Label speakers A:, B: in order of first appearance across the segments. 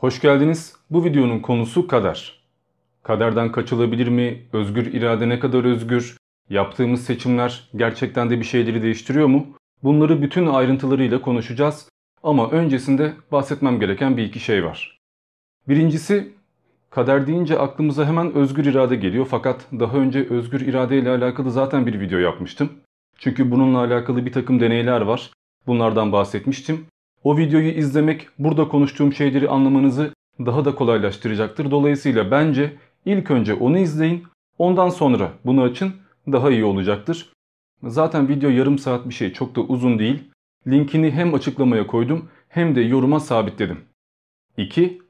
A: Hoş geldiniz. Bu videonun konusu kader. Kaderden kaçılabilir mi? Özgür irade ne kadar özgür? Yaptığımız seçimler gerçekten de bir şeyleri değiştiriyor mu? Bunları bütün ayrıntılarıyla konuşacağız. Ama öncesinde bahsetmem gereken bir iki şey var. Birincisi kader deyince aklımıza hemen özgür irade geliyor. Fakat daha önce özgür irade ile alakalı zaten bir video yapmıştım. Çünkü bununla alakalı bir takım deneyler var. Bunlardan bahsetmiştim. O videoyu izlemek burada konuştuğum şeyleri anlamanızı daha da kolaylaştıracaktır. Dolayısıyla bence ilk önce onu izleyin. Ondan sonra bunu açın daha iyi olacaktır. Zaten video yarım saat bir şey çok da uzun değil. Linkini hem açıklamaya koydum hem de yoruma sabitledim. 2.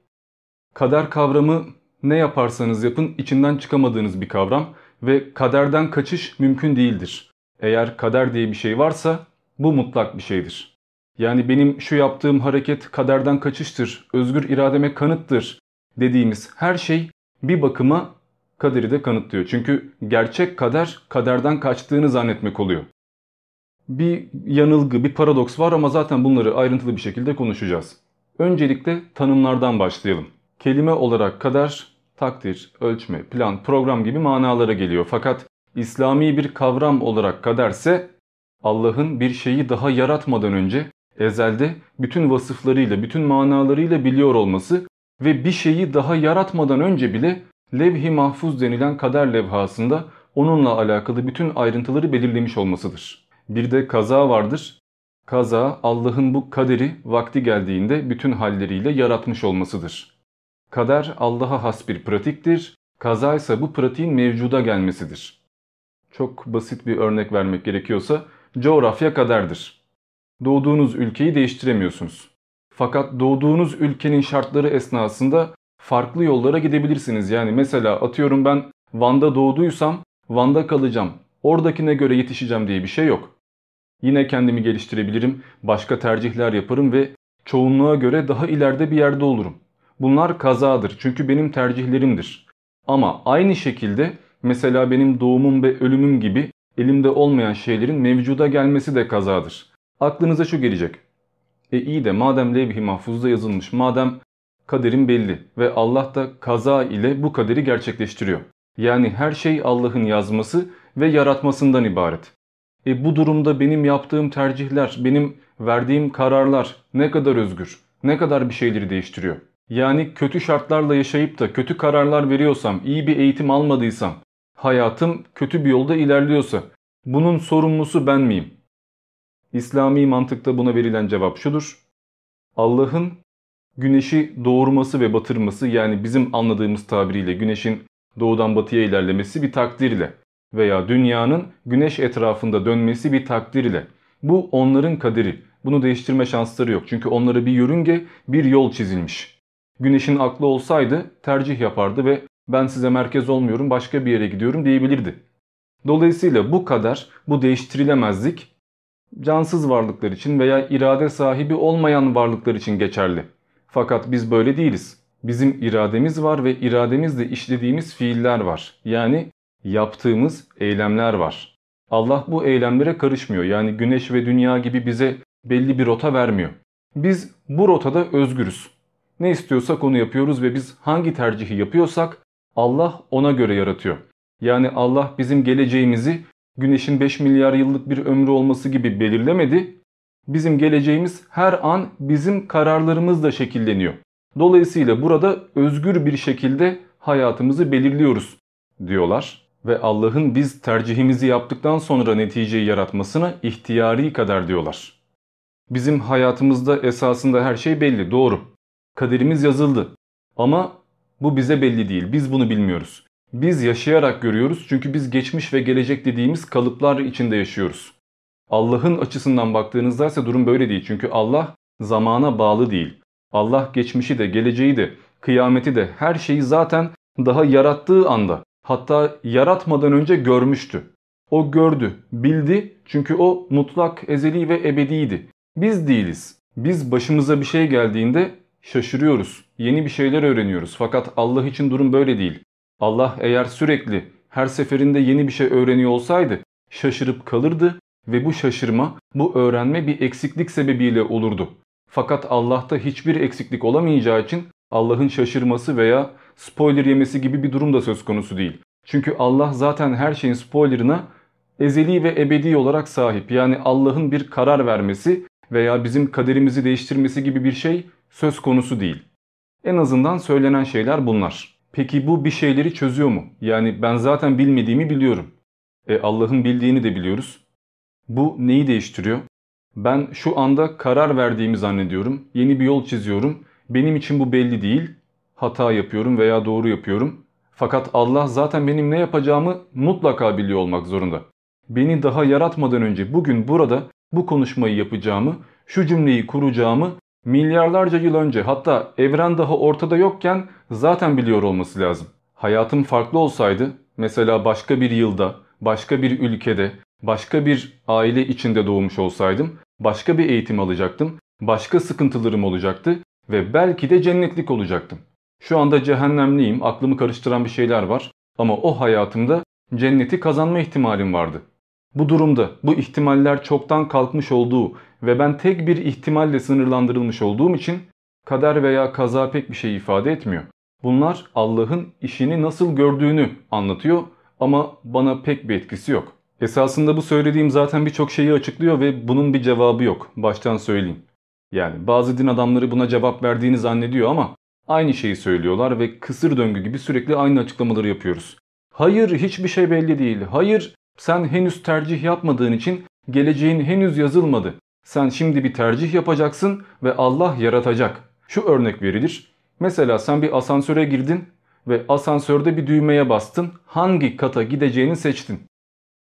A: Kader kavramı ne yaparsanız yapın içinden çıkamadığınız bir kavram ve kaderden kaçış mümkün değildir. Eğer kader diye bir şey varsa bu mutlak bir şeydir. Yani benim şu yaptığım hareket kaderden kaçıştır, özgür irademe kanıttır dediğimiz her şey bir bakıma kaderi de kanıtlıyor. Çünkü gerçek kader kaderden kaçtığını zannetmek oluyor. Bir yanılgı, bir paradoks var ama zaten bunları ayrıntılı bir şekilde konuşacağız. Öncelikle tanımlardan başlayalım. Kelime olarak kader, takdir, ölçme, plan, program gibi manalara geliyor. Fakat İslami bir kavram olarak kaderse Allah'ın bir şeyi daha yaratmadan önce ezelde bütün vasıflarıyla, bütün manalarıyla biliyor olması ve bir şeyi daha yaratmadan önce bile levh-i mahfuz denilen kader levhasında onunla alakalı bütün ayrıntıları belirlemiş olmasıdır. Bir de kaza vardır. Kaza Allah'ın bu kaderi vakti geldiğinde bütün halleriyle yaratmış olmasıdır. Kader Allah'a has bir pratiktir. Kaza ise bu pratiğin mevcuda gelmesidir. Çok basit bir örnek vermek gerekiyorsa coğrafya kaderdir. Doğduğunuz ülkeyi değiştiremiyorsunuz. Fakat doğduğunuz ülkenin şartları esnasında farklı yollara gidebilirsiniz. Yani mesela atıyorum ben Van'da doğduysam Van'da kalacağım. Oradakine göre yetişeceğim diye bir şey yok. Yine kendimi geliştirebilirim, başka tercihler yaparım ve çoğunluğa göre daha ileride bir yerde olurum. Bunlar kazadır çünkü benim tercihlerimdir. Ama aynı şekilde mesela benim doğumum ve ölümüm gibi elimde olmayan şeylerin mevcuda gelmesi de kazadır. Aklınıza şu gelecek. E iyi de madem levh-i mahfuzda yazılmış, madem kaderin belli ve Allah da kaza ile bu kaderi gerçekleştiriyor. Yani her şey Allah'ın yazması ve yaratmasından ibaret. E bu durumda benim yaptığım tercihler, benim verdiğim kararlar ne kadar özgür, ne kadar bir şeyleri değiştiriyor. Yani kötü şartlarla yaşayıp da kötü kararlar veriyorsam, iyi bir eğitim almadıysam, hayatım kötü bir yolda ilerliyorsa bunun sorumlusu ben miyim? İslami mantıkta buna verilen cevap şudur. Allah'ın güneşi doğurması ve batırması yani bizim anladığımız tabiriyle güneşin doğudan batıya ilerlemesi bir takdirle veya dünyanın güneş etrafında dönmesi bir takdirle. Bu onların kaderi. Bunu değiştirme şansları yok. Çünkü onlara bir yörünge, bir yol çizilmiş. Güneşin aklı olsaydı tercih yapardı ve ben size merkez olmuyorum başka bir yere gidiyorum diyebilirdi. Dolayısıyla bu kadar, bu değiştirilemezlik cansız varlıklar için veya irade sahibi olmayan varlıklar için geçerli. Fakat biz böyle değiliz. Bizim irademiz var ve irademizle işlediğimiz fiiller var. Yani yaptığımız eylemler var. Allah bu eylemlere karışmıyor. Yani güneş ve dünya gibi bize belli bir rota vermiyor. Biz bu rotada özgürüz. Ne istiyorsak onu yapıyoruz ve biz hangi tercihi yapıyorsak Allah ona göre yaratıyor. Yani Allah bizim geleceğimizi güneşin 5 milyar yıllık bir ömrü olması gibi belirlemedi. Bizim geleceğimiz her an bizim kararlarımızla şekilleniyor. Dolayısıyla burada özgür bir şekilde hayatımızı belirliyoruz diyorlar. Ve Allah'ın biz tercihimizi yaptıktan sonra neticeyi yaratmasına ihtiyari kadar diyorlar. Bizim hayatımızda esasında her şey belli, doğru. Kaderimiz yazıldı. Ama bu bize belli değil, biz bunu bilmiyoruz. Biz yaşayarak görüyoruz çünkü biz geçmiş ve gelecek dediğimiz kalıplar içinde yaşıyoruz. Allah'ın açısından baktığınızda ise durum böyle değil. Çünkü Allah zamana bağlı değil. Allah geçmişi de geleceği de kıyameti de her şeyi zaten daha yarattığı anda hatta yaratmadan önce görmüştü. O gördü, bildi çünkü o mutlak, ezeli ve ebediydi. Biz değiliz. Biz başımıza bir şey geldiğinde şaşırıyoruz. Yeni bir şeyler öğreniyoruz. Fakat Allah için durum böyle değil. Allah eğer sürekli her seferinde yeni bir şey öğreniyor olsaydı şaşırıp kalırdı ve bu şaşırma, bu öğrenme bir eksiklik sebebiyle olurdu. Fakat Allah'ta hiçbir eksiklik olamayacağı için Allah'ın şaşırması veya spoiler yemesi gibi bir durum da söz konusu değil. Çünkü Allah zaten her şeyin spoilerına ezeli ve ebedi olarak sahip. Yani Allah'ın bir karar vermesi veya bizim kaderimizi değiştirmesi gibi bir şey söz konusu değil. En azından söylenen şeyler bunlar. Peki bu bir şeyleri çözüyor mu? Yani ben zaten bilmediğimi biliyorum. E Allah'ın bildiğini de biliyoruz. Bu neyi değiştiriyor? Ben şu anda karar verdiğimi zannediyorum. Yeni bir yol çiziyorum. Benim için bu belli değil. Hata yapıyorum veya doğru yapıyorum. Fakat Allah zaten benim ne yapacağımı mutlaka biliyor olmak zorunda. Beni daha yaratmadan önce bugün burada bu konuşmayı yapacağımı, şu cümleyi kuracağımı milyarlarca yıl önce hatta evren daha ortada yokken zaten biliyor olması lazım. Hayatım farklı olsaydı mesela başka bir yılda, başka bir ülkede, başka bir aile içinde doğmuş olsaydım başka bir eğitim alacaktım, başka sıkıntılarım olacaktı ve belki de cennetlik olacaktım. Şu anda cehennemliyim, aklımı karıştıran bir şeyler var ama o hayatımda cenneti kazanma ihtimalim vardı. Bu durumda bu ihtimaller çoktan kalkmış olduğu ve ben tek bir ihtimalle sınırlandırılmış olduğum için kader veya kaza pek bir şey ifade etmiyor. Bunlar Allah'ın işini nasıl gördüğünü anlatıyor ama bana pek bir etkisi yok. Esasında bu söylediğim zaten birçok şeyi açıklıyor ve bunun bir cevabı yok. Baştan söyleyeyim. Yani bazı din adamları buna cevap verdiğini zannediyor ama aynı şeyi söylüyorlar ve kısır döngü gibi sürekli aynı açıklamaları yapıyoruz. Hayır hiçbir şey belli değil. Hayır sen henüz tercih yapmadığın için geleceğin henüz yazılmadı. Sen şimdi bir tercih yapacaksın ve Allah yaratacak. Şu örnek verilir. Mesela sen bir asansöre girdin ve asansörde bir düğmeye bastın. Hangi kata gideceğini seçtin.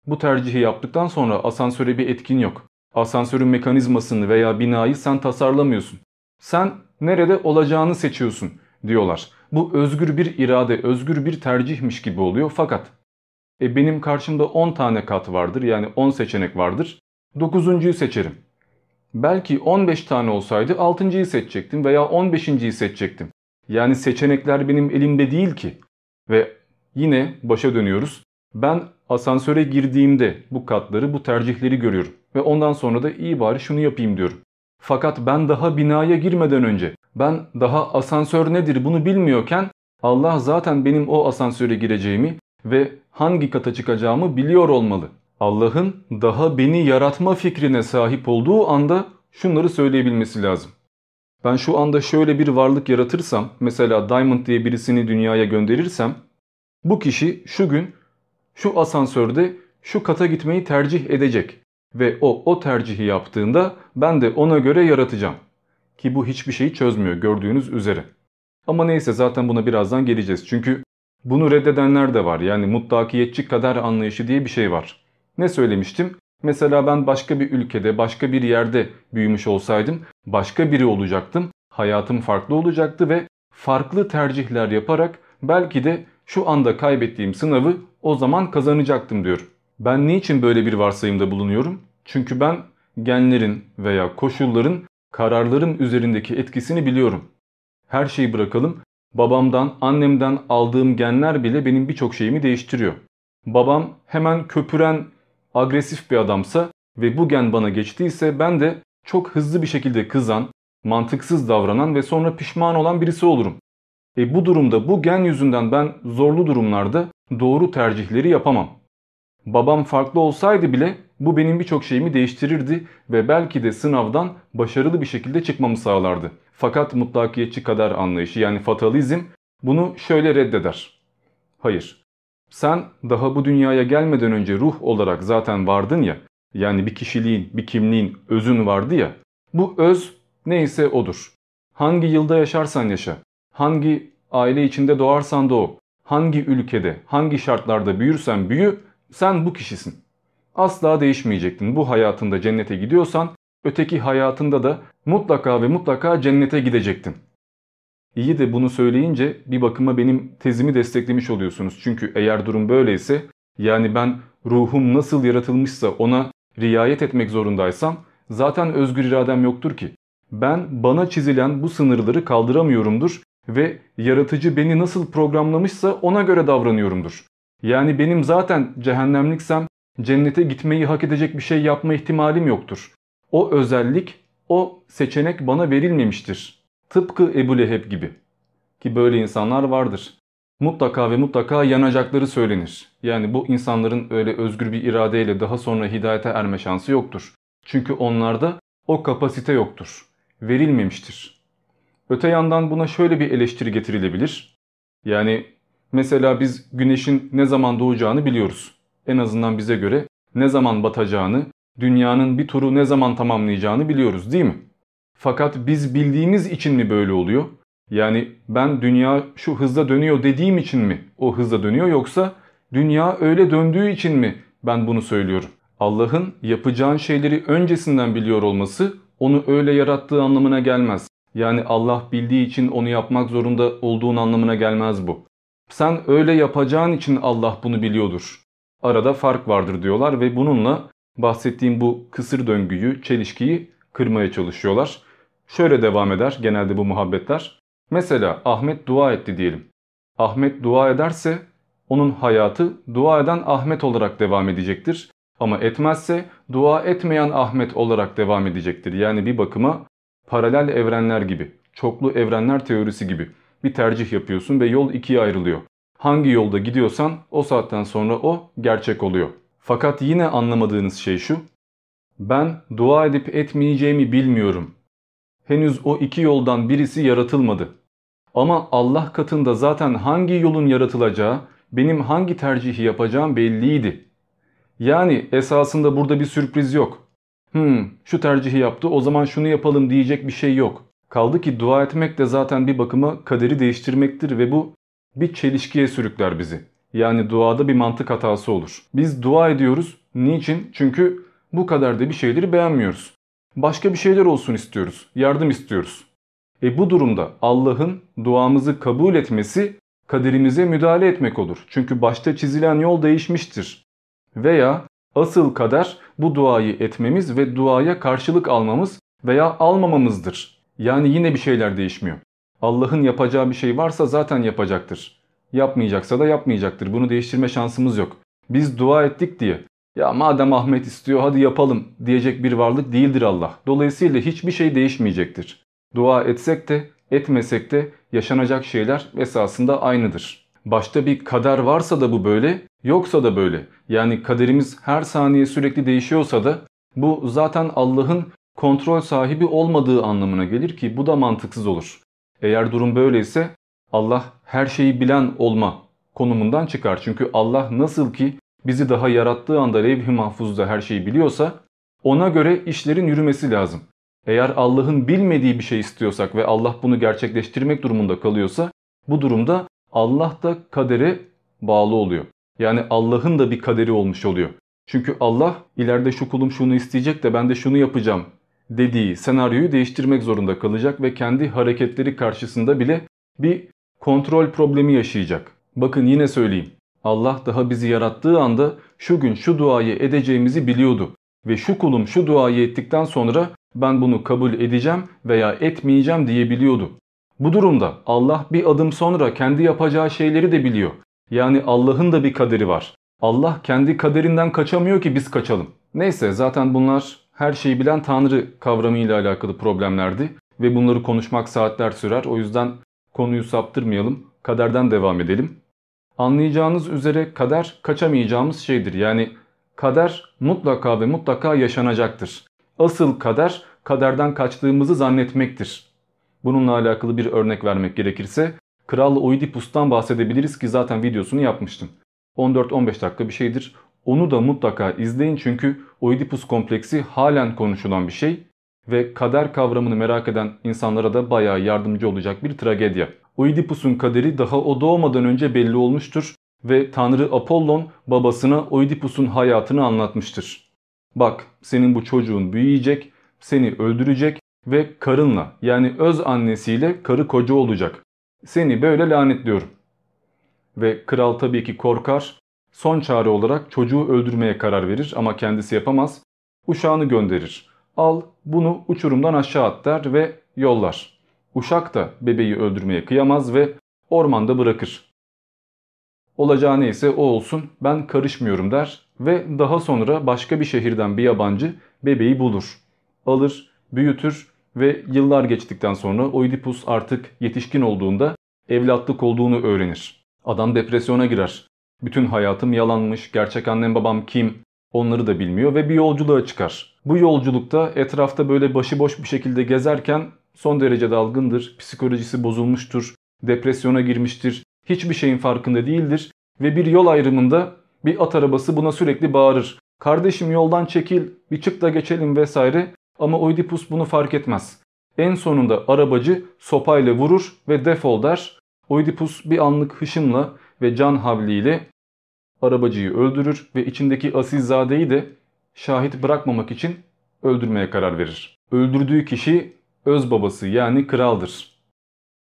A: Bu tercihi yaptıktan sonra asansöre bir etkin yok. Asansörün mekanizmasını veya binayı sen tasarlamıyorsun. Sen nerede olacağını seçiyorsun diyorlar. Bu özgür bir irade, özgür bir tercihmiş gibi oluyor fakat e benim karşımda 10 tane kat vardır yani 10 seçenek vardır. 9.'yu seçerim. Belki 15 tane olsaydı 6.'yı seçecektim veya 15.yi seçecektim. Yani seçenekler benim elimde değil ki. Ve yine başa dönüyoruz. Ben asansöre girdiğimde bu katları, bu tercihleri görüyorum. Ve ondan sonra da iyi bari şunu yapayım diyorum. Fakat ben daha binaya girmeden önce, ben daha asansör nedir bunu bilmiyorken Allah zaten benim o asansöre gireceğimi ve hangi kata çıkacağımı biliyor olmalı. Allah'ın daha beni yaratma fikrine sahip olduğu anda şunları söyleyebilmesi lazım. Ben şu anda şöyle bir varlık yaratırsam, mesela Diamond diye birisini dünyaya gönderirsem, bu kişi şu gün şu asansörde şu kata gitmeyi tercih edecek ve o o tercihi yaptığında ben de ona göre yaratacağım. Ki bu hiçbir şeyi çözmüyor gördüğünüz üzere. Ama neyse zaten buna birazdan geleceğiz. Çünkü bunu reddedenler de var. Yani mutlakiyetçi kader anlayışı diye bir şey var. Ne söylemiştim? Mesela ben başka bir ülkede, başka bir yerde büyümüş olsaydım başka biri olacaktım. Hayatım farklı olacaktı ve farklı tercihler yaparak belki de şu anda kaybettiğim sınavı o zaman kazanacaktım diyor. Ben niçin böyle bir varsayımda bulunuyorum? Çünkü ben genlerin veya koşulların kararlarım üzerindeki etkisini biliyorum. Her şeyi bırakalım. Babamdan, annemden aldığım genler bile benim birçok şeyimi değiştiriyor. Babam hemen köpüren, agresif bir adamsa ve bu gen bana geçtiyse ben de çok hızlı bir şekilde kızan, mantıksız davranan ve sonra pişman olan birisi olurum. E bu durumda bu gen yüzünden ben zorlu durumlarda doğru tercihleri yapamam. Babam farklı olsaydı bile bu benim birçok şeyimi değiştirirdi ve belki de sınavdan başarılı bir şekilde çıkmamı sağlardı. Fakat mutlakiyetçi kader anlayışı yani fatalizm bunu şöyle reddeder. Hayır. Sen daha bu dünyaya gelmeden önce ruh olarak zaten vardın ya. Yani bir kişiliğin, bir kimliğin, özün vardı ya. Bu öz neyse odur. Hangi yılda yaşarsan yaşa. Hangi aile içinde doğarsan doğ. Hangi ülkede, hangi şartlarda büyürsen büyü sen bu kişisin. Asla değişmeyecektin. Bu hayatında cennete gidiyorsan öteki hayatında da mutlaka ve mutlaka cennete gidecektin. İyi de bunu söyleyince bir bakıma benim tezimi desteklemiş oluyorsunuz. Çünkü eğer durum böyleyse yani ben ruhum nasıl yaratılmışsa ona riayet etmek zorundaysam zaten özgür iradem yoktur ki. Ben bana çizilen bu sınırları kaldıramıyorumdur ve yaratıcı beni nasıl programlamışsa ona göre davranıyorumdur. Yani benim zaten cehennemliksem cennete gitmeyi hak edecek bir şey yapma ihtimalim yoktur. O özellik, o seçenek bana verilmemiştir. Tıpkı Ebu Leheb gibi. ki böyle insanlar vardır. Mutlaka ve mutlaka yanacakları söylenir. Yani bu insanların öyle özgür bir iradeyle daha sonra hidayete erme şansı yoktur. Çünkü onlarda o kapasite yoktur. Verilmemiştir. Öte yandan buna şöyle bir eleştiri getirilebilir. Yani mesela biz güneşin ne zaman doğacağını biliyoruz. En azından bize göre ne zaman batacağını, dünyanın bir turu ne zaman tamamlayacağını biliyoruz değil mi? Fakat biz bildiğimiz için mi böyle oluyor? Yani ben dünya şu hızda dönüyor dediğim için mi o hızda dönüyor yoksa dünya öyle döndüğü için mi ben bunu söylüyorum? Allah'ın yapacağın şeyleri öncesinden biliyor olması onu öyle yarattığı anlamına gelmez. Yani Allah bildiği için onu yapmak zorunda olduğun anlamına gelmez bu. Sen öyle yapacağın için Allah bunu biliyordur. Arada fark vardır diyorlar ve bununla bahsettiğim bu kısır döngüyü, çelişkiyi kırmaya çalışıyorlar. Şöyle devam eder genelde bu muhabbetler. Mesela Ahmet dua etti diyelim. Ahmet dua ederse onun hayatı dua eden Ahmet olarak devam edecektir. Ama etmezse dua etmeyen Ahmet olarak devam edecektir. Yani bir bakıma paralel evrenler gibi, çoklu evrenler teorisi gibi bir tercih yapıyorsun ve yol ikiye ayrılıyor. Hangi yolda gidiyorsan o saatten sonra o gerçek oluyor. Fakat yine anlamadığınız şey şu. Ben dua edip etmeyeceğimi bilmiyorum. Henüz o iki yoldan birisi yaratılmadı. Ama Allah katında zaten hangi yolun yaratılacağı, benim hangi tercihi yapacağım belliydi. Yani esasında burada bir sürpriz yok. Hmm şu tercihi yaptı o zaman şunu yapalım diyecek bir şey yok. Kaldı ki dua etmek de zaten bir bakıma kaderi değiştirmektir ve bu bir çelişkiye sürükler bizi. Yani duada bir mantık hatası olur. Biz dua ediyoruz. Niçin? Çünkü bu kadar da bir şeyleri beğenmiyoruz. Başka bir şeyler olsun istiyoruz. Yardım istiyoruz. E bu durumda Allah'ın duamızı kabul etmesi kaderimize müdahale etmek olur. Çünkü başta çizilen yol değişmiştir. Veya asıl kader bu duayı etmemiz ve duaya karşılık almamız veya almamamızdır. Yani yine bir şeyler değişmiyor. Allah'ın yapacağı bir şey varsa zaten yapacaktır. Yapmayacaksa da yapmayacaktır. Bunu değiştirme şansımız yok. Biz dua ettik diye ya madem Ahmet istiyor hadi yapalım diyecek bir varlık değildir Allah. Dolayısıyla hiçbir şey değişmeyecektir. Dua etsek de etmesek de yaşanacak şeyler esasında aynıdır. Başta bir kader varsa da bu böyle, yoksa da böyle. Yani kaderimiz her saniye sürekli değişiyorsa da bu zaten Allah'ın kontrol sahibi olmadığı anlamına gelir ki bu da mantıksız olur. Eğer durum böyleyse Allah her şeyi bilen olma konumundan çıkar. Çünkü Allah nasıl ki bizi daha yarattığı anda levh-i mahfuzda her şeyi biliyorsa ona göre işlerin yürümesi lazım. Eğer Allah'ın bilmediği bir şey istiyorsak ve Allah bunu gerçekleştirmek durumunda kalıyorsa bu durumda Allah da kadere bağlı oluyor. Yani Allah'ın da bir kaderi olmuş oluyor. Çünkü Allah ileride şu kulum şunu isteyecek de ben de şunu yapacağım dediği senaryoyu değiştirmek zorunda kalacak ve kendi hareketleri karşısında bile bir kontrol problemi yaşayacak. Bakın yine söyleyeyim. Allah daha bizi yarattığı anda şu gün şu duayı edeceğimizi biliyordu. Ve şu kulum şu duayı ettikten sonra ben bunu kabul edeceğim veya etmeyeceğim diyebiliyordu. Bu durumda Allah bir adım sonra kendi yapacağı şeyleri de biliyor. Yani Allah'ın da bir kaderi var. Allah kendi kaderinden kaçamıyor ki biz kaçalım. Neyse zaten bunlar her şeyi bilen Tanrı kavramıyla alakalı problemlerdi. Ve bunları konuşmak saatler sürer. O yüzden konuyu saptırmayalım. Kaderden devam edelim. Anlayacağınız üzere kader kaçamayacağımız şeydir. Yani kader mutlaka ve mutlaka yaşanacaktır. Asıl kader kaderden kaçtığımızı zannetmektir. Bununla alakalı bir örnek vermek gerekirse Kral Oidipus'tan bahsedebiliriz ki zaten videosunu yapmıştım. 14-15 dakika bir şeydir. Onu da mutlaka izleyin çünkü Oidipus kompleksi halen konuşulan bir şey ve kader kavramını merak eden insanlara da bayağı yardımcı olacak bir tragedya. Oidipus'un kaderi daha o doğmadan önce belli olmuştur ve Tanrı Apollon babasına Oidipus'un hayatını anlatmıştır. Bak senin bu çocuğun büyüyecek, seni öldürecek ve karınla yani öz annesiyle karı koca olacak. Seni böyle lanetliyorum. Ve kral tabii ki korkar. Son çare olarak çocuğu öldürmeye karar verir ama kendisi yapamaz. Uşağını gönderir. Al bunu uçurumdan aşağı at der ve yollar. Uşak da bebeği öldürmeye kıyamaz ve ormanda bırakır. Olacağı neyse o olsun ben karışmıyorum der ve daha sonra başka bir şehirden bir yabancı bebeği bulur. Alır, büyütür ve yıllar geçtikten sonra Oidipus artık yetişkin olduğunda evlatlık olduğunu öğrenir. Adam depresyona girer. Bütün hayatım yalanmış, gerçek annem babam kim onları da bilmiyor ve bir yolculuğa çıkar. Bu yolculukta etrafta böyle başıboş bir şekilde gezerken son derece dalgındır, psikolojisi bozulmuştur, depresyona girmiştir, hiçbir şeyin farkında değildir ve bir yol ayrımında bir at arabası buna sürekli bağırır. Kardeşim yoldan çekil, bir çık da geçelim vesaire ama Oidipus bunu fark etmez. En sonunda arabacı sopayla vurur ve defol der. Oidipus bir anlık hışımla ve can havliyle arabacıyı öldürür ve içindeki asilzadeyi de şahit bırakmamak için öldürmeye karar verir. Öldürdüğü kişi öz babası yani kraldır.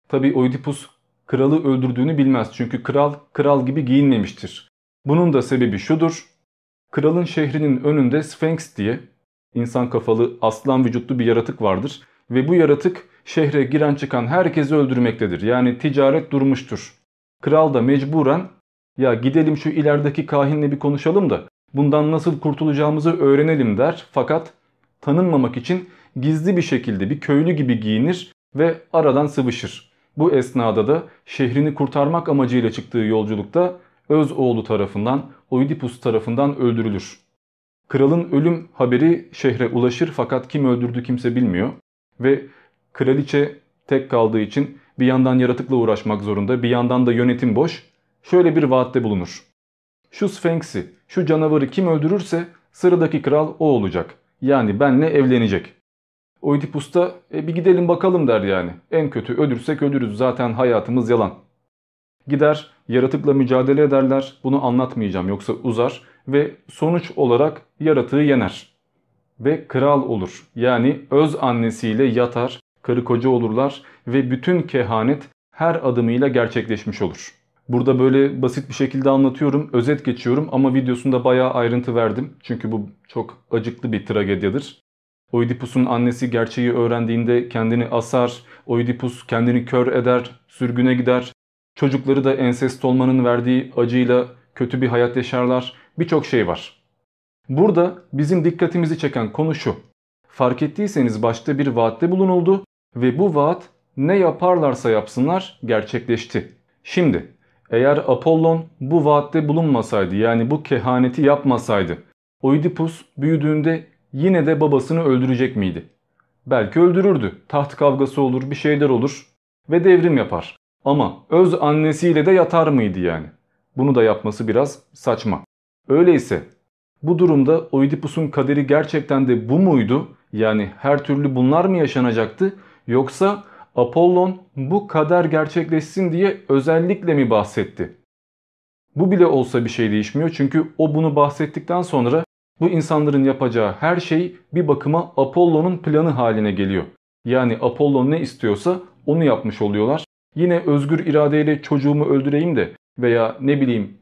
A: Tabi Oidipus kralı öldürdüğünü bilmez çünkü kral kral gibi giyinmemiştir. Bunun da sebebi şudur. Kralın şehrinin önünde Sphinx diye insan kafalı aslan vücutlu bir yaratık vardır ve bu yaratık şehre giren çıkan herkesi öldürmektedir. Yani ticaret durmuştur. Kral da mecburen ya gidelim şu ilerideki kahinle bir konuşalım da bundan nasıl kurtulacağımızı öğrenelim der. Fakat tanınmamak için gizli bir şekilde bir köylü gibi giyinir ve aradan sıvışır. Bu esnada da şehrini kurtarmak amacıyla çıktığı yolculukta öz oğlu tarafından Oidipus tarafından öldürülür. Kralın ölüm haberi şehre ulaşır fakat kim öldürdü kimse bilmiyor ve kraliçe tek kaldığı için bir yandan yaratıkla uğraşmak zorunda bir yandan da yönetim boş şöyle bir vaatte bulunur. Şu Sphinx'i, şu canavarı kim öldürürse sıradaki kral o olacak. Yani benle evlenecek. Oidipus da e, bir gidelim bakalım der yani. En kötü ölürsek ölürüz zaten hayatımız yalan. Gider yaratıkla mücadele ederler bunu anlatmayacağım yoksa uzar ve sonuç olarak yaratığı yener. Ve kral olur yani öz annesiyle yatar, karı koca olurlar ve bütün kehanet her adımıyla gerçekleşmiş olur. Burada böyle basit bir şekilde anlatıyorum, özet geçiyorum ama videosunda bayağı ayrıntı verdim. Çünkü bu çok acıklı bir tragedyadır. Oidipus'un annesi gerçeği öğrendiğinde kendini asar, Oidipus kendini kör eder, sürgüne gider. Çocukları da ensest olmanın verdiği acıyla kötü bir hayat yaşarlar. Birçok şey var. Burada bizim dikkatimizi çeken konu şu. Fark ettiyseniz başta bir vaatte bulunuldu ve bu vaat ne yaparlarsa yapsınlar gerçekleşti. Şimdi eğer Apollon bu vaatte bulunmasaydı yani bu kehaneti yapmasaydı Oidipus büyüdüğünde yine de babasını öldürecek miydi? Belki öldürürdü. Taht kavgası olur, bir şeyler olur ve devrim yapar. Ama öz annesiyle de yatar mıydı yani? Bunu da yapması biraz saçma. Öyleyse bu durumda Oidipus'un kaderi gerçekten de bu muydu? Yani her türlü bunlar mı yaşanacaktı? Yoksa Apollon bu kader gerçekleşsin diye özellikle mi bahsetti? Bu bile olsa bir şey değişmiyor çünkü o bunu bahsettikten sonra bu insanların yapacağı her şey bir bakıma Apollon'un planı haline geliyor. Yani Apollon ne istiyorsa onu yapmış oluyorlar. Yine özgür iradeyle çocuğumu öldüreyim de veya ne bileyim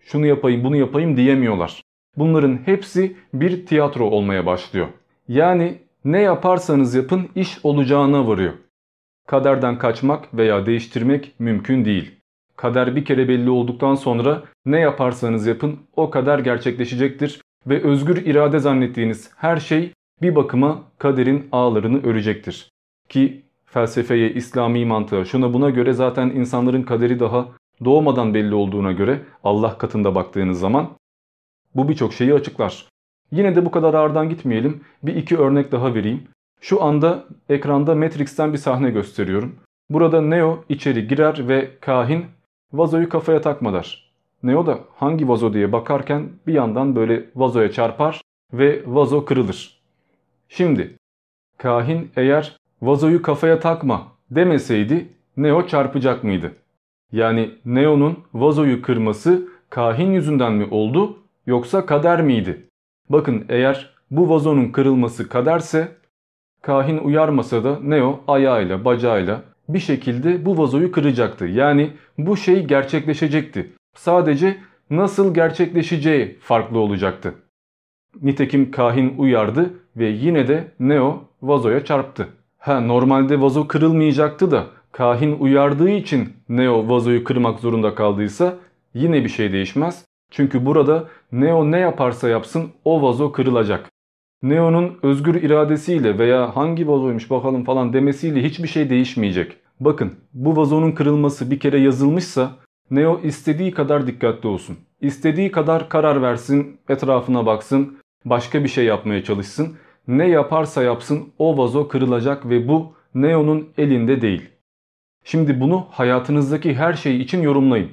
A: şunu yapayım bunu yapayım diyemiyorlar. Bunların hepsi bir tiyatro olmaya başlıyor. Yani ne yaparsanız yapın iş olacağına varıyor. Kaderden kaçmak veya değiştirmek mümkün değil. Kader bir kere belli olduktan sonra ne yaparsanız yapın o kader gerçekleşecektir ve özgür irade zannettiğiniz her şey bir bakıma kaderin ağlarını örecektir. Ki felsefeye, İslami mantığa şuna buna göre zaten insanların kaderi daha doğmadan belli olduğuna göre Allah katında baktığınız zaman bu birçok şeyi açıklar. Yine de bu kadar ağırdan gitmeyelim. Bir iki örnek daha vereyim. Şu anda ekranda Matrix'ten bir sahne gösteriyorum. Burada Neo içeri girer ve kahin vazoyu kafaya takma der. Neo da hangi vazo diye bakarken bir yandan böyle vazoya çarpar ve vazo kırılır. Şimdi kahin eğer vazoyu kafaya takma demeseydi Neo çarpacak mıydı? Yani Neo'nun vazoyu kırması kahin yüzünden mi oldu yoksa kader miydi? Bakın eğer bu vazonun kırılması kaderse kahin uyarmasa da Neo ayağıyla bacağıyla bir şekilde bu vazoyu kıracaktı. Yani bu şey gerçekleşecekti. Sadece nasıl gerçekleşeceği farklı olacaktı. Nitekim kahin uyardı ve yine de Neo vazoya çarptı. Ha normalde vazo kırılmayacaktı da kahin uyardığı için Neo vazoyu kırmak zorunda kaldıysa yine bir şey değişmez. Çünkü burada Neo ne yaparsa yapsın o vazo kırılacak. Neo'nun özgür iradesiyle veya hangi vazoymuş bakalım falan demesiyle hiçbir şey değişmeyecek. Bakın bu vazonun kırılması bir kere yazılmışsa Neo istediği kadar dikkatli olsun. İstediği kadar karar versin, etrafına baksın, başka bir şey yapmaya çalışsın. Ne yaparsa yapsın o vazo kırılacak ve bu Neo'nun elinde değil. Şimdi bunu hayatınızdaki her şey için yorumlayın.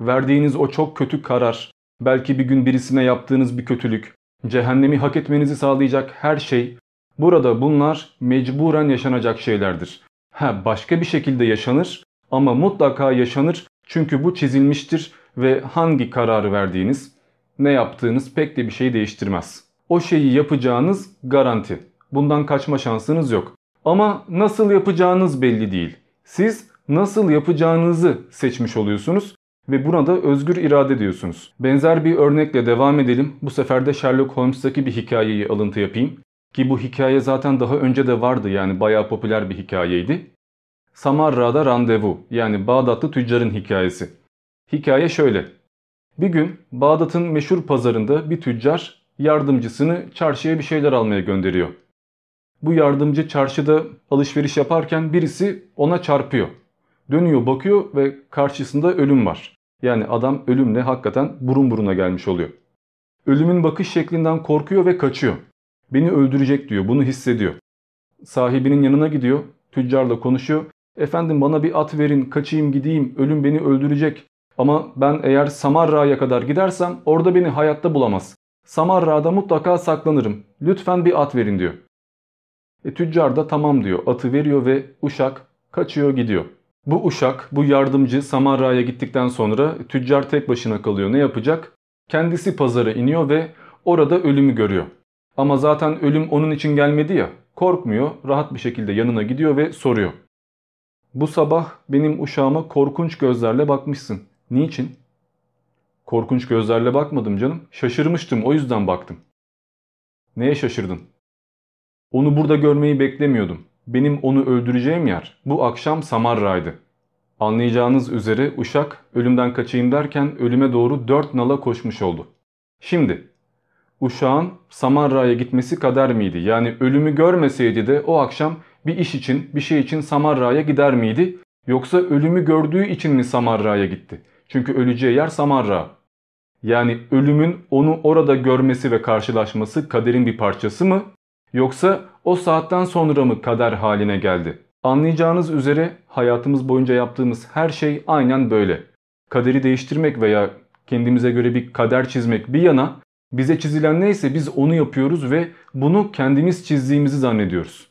A: Verdiğiniz o çok kötü karar, belki bir gün birisine yaptığınız bir kötülük, cehennemi hak etmenizi sağlayacak her şey, burada bunlar mecburen yaşanacak şeylerdir. Ha başka bir şekilde yaşanır ama mutlaka yaşanır çünkü bu çizilmiştir ve hangi kararı verdiğiniz, ne yaptığınız pek de bir şey değiştirmez. O şeyi yapacağınız garanti. Bundan kaçma şansınız yok. Ama nasıl yapacağınız belli değil. Siz nasıl yapacağınızı seçmiş oluyorsunuz ve buna da özgür irade diyorsunuz. Benzer bir örnekle devam edelim. Bu sefer de Sherlock Holmes'taki bir hikayeyi alıntı yapayım. Ki bu hikaye zaten daha önce de vardı yani bayağı popüler bir hikayeydi. Samarra'da randevu yani Bağdatlı tüccarın hikayesi. Hikaye şöyle. Bir gün Bağdat'ın meşhur pazarında bir tüccar yardımcısını çarşıya bir şeyler almaya gönderiyor. Bu yardımcı çarşıda alışveriş yaparken birisi ona çarpıyor. Dönüyor bakıyor ve karşısında ölüm var. Yani adam ölümle hakikaten burun buruna gelmiş oluyor. Ölümün bakış şeklinden korkuyor ve kaçıyor. Beni öldürecek diyor bunu hissediyor. Sahibinin yanına gidiyor tüccarla konuşuyor. Efendim bana bir at verin kaçayım gideyim ölüm beni öldürecek. Ama ben eğer Samarra'ya kadar gidersem orada beni hayatta bulamaz. Samarra'da mutlaka saklanırım. Lütfen bir at verin diyor. E, tüccar da tamam diyor. Atı veriyor ve uşak kaçıyor gidiyor. Bu uşak, bu yardımcı Samarra'ya gittikten sonra tüccar tek başına kalıyor. Ne yapacak? Kendisi pazara iniyor ve orada ölümü görüyor. Ama zaten ölüm onun için gelmedi ya. Korkmuyor, rahat bir şekilde yanına gidiyor ve soruyor. Bu sabah benim uşağıma korkunç gözlerle bakmışsın. Niçin? Korkunç gözlerle bakmadım canım. Şaşırmıştım o yüzden baktım. Neye şaşırdın? Onu burada görmeyi beklemiyordum. Benim onu öldüreceğim yer bu akşam Samarra'ydı. Anlayacağınız üzere uşak ölümden kaçayım derken ölüme doğru dört nala koşmuş oldu. Şimdi uşağın Samarra'ya gitmesi kader miydi? Yani ölümü görmeseydi de o akşam bir iş için bir şey için Samarra'ya gider miydi? Yoksa ölümü gördüğü için mi Samarra'ya gitti? Çünkü öleceği yer Samarra. Yani ölümün onu orada görmesi ve karşılaşması kaderin bir parçası mı? Yoksa o saatten sonra mı kader haline geldi? Anlayacağınız üzere hayatımız boyunca yaptığımız her şey aynen böyle. Kaderi değiştirmek veya kendimize göre bir kader çizmek bir yana bize çizilen neyse biz onu yapıyoruz ve bunu kendimiz çizdiğimizi zannediyoruz.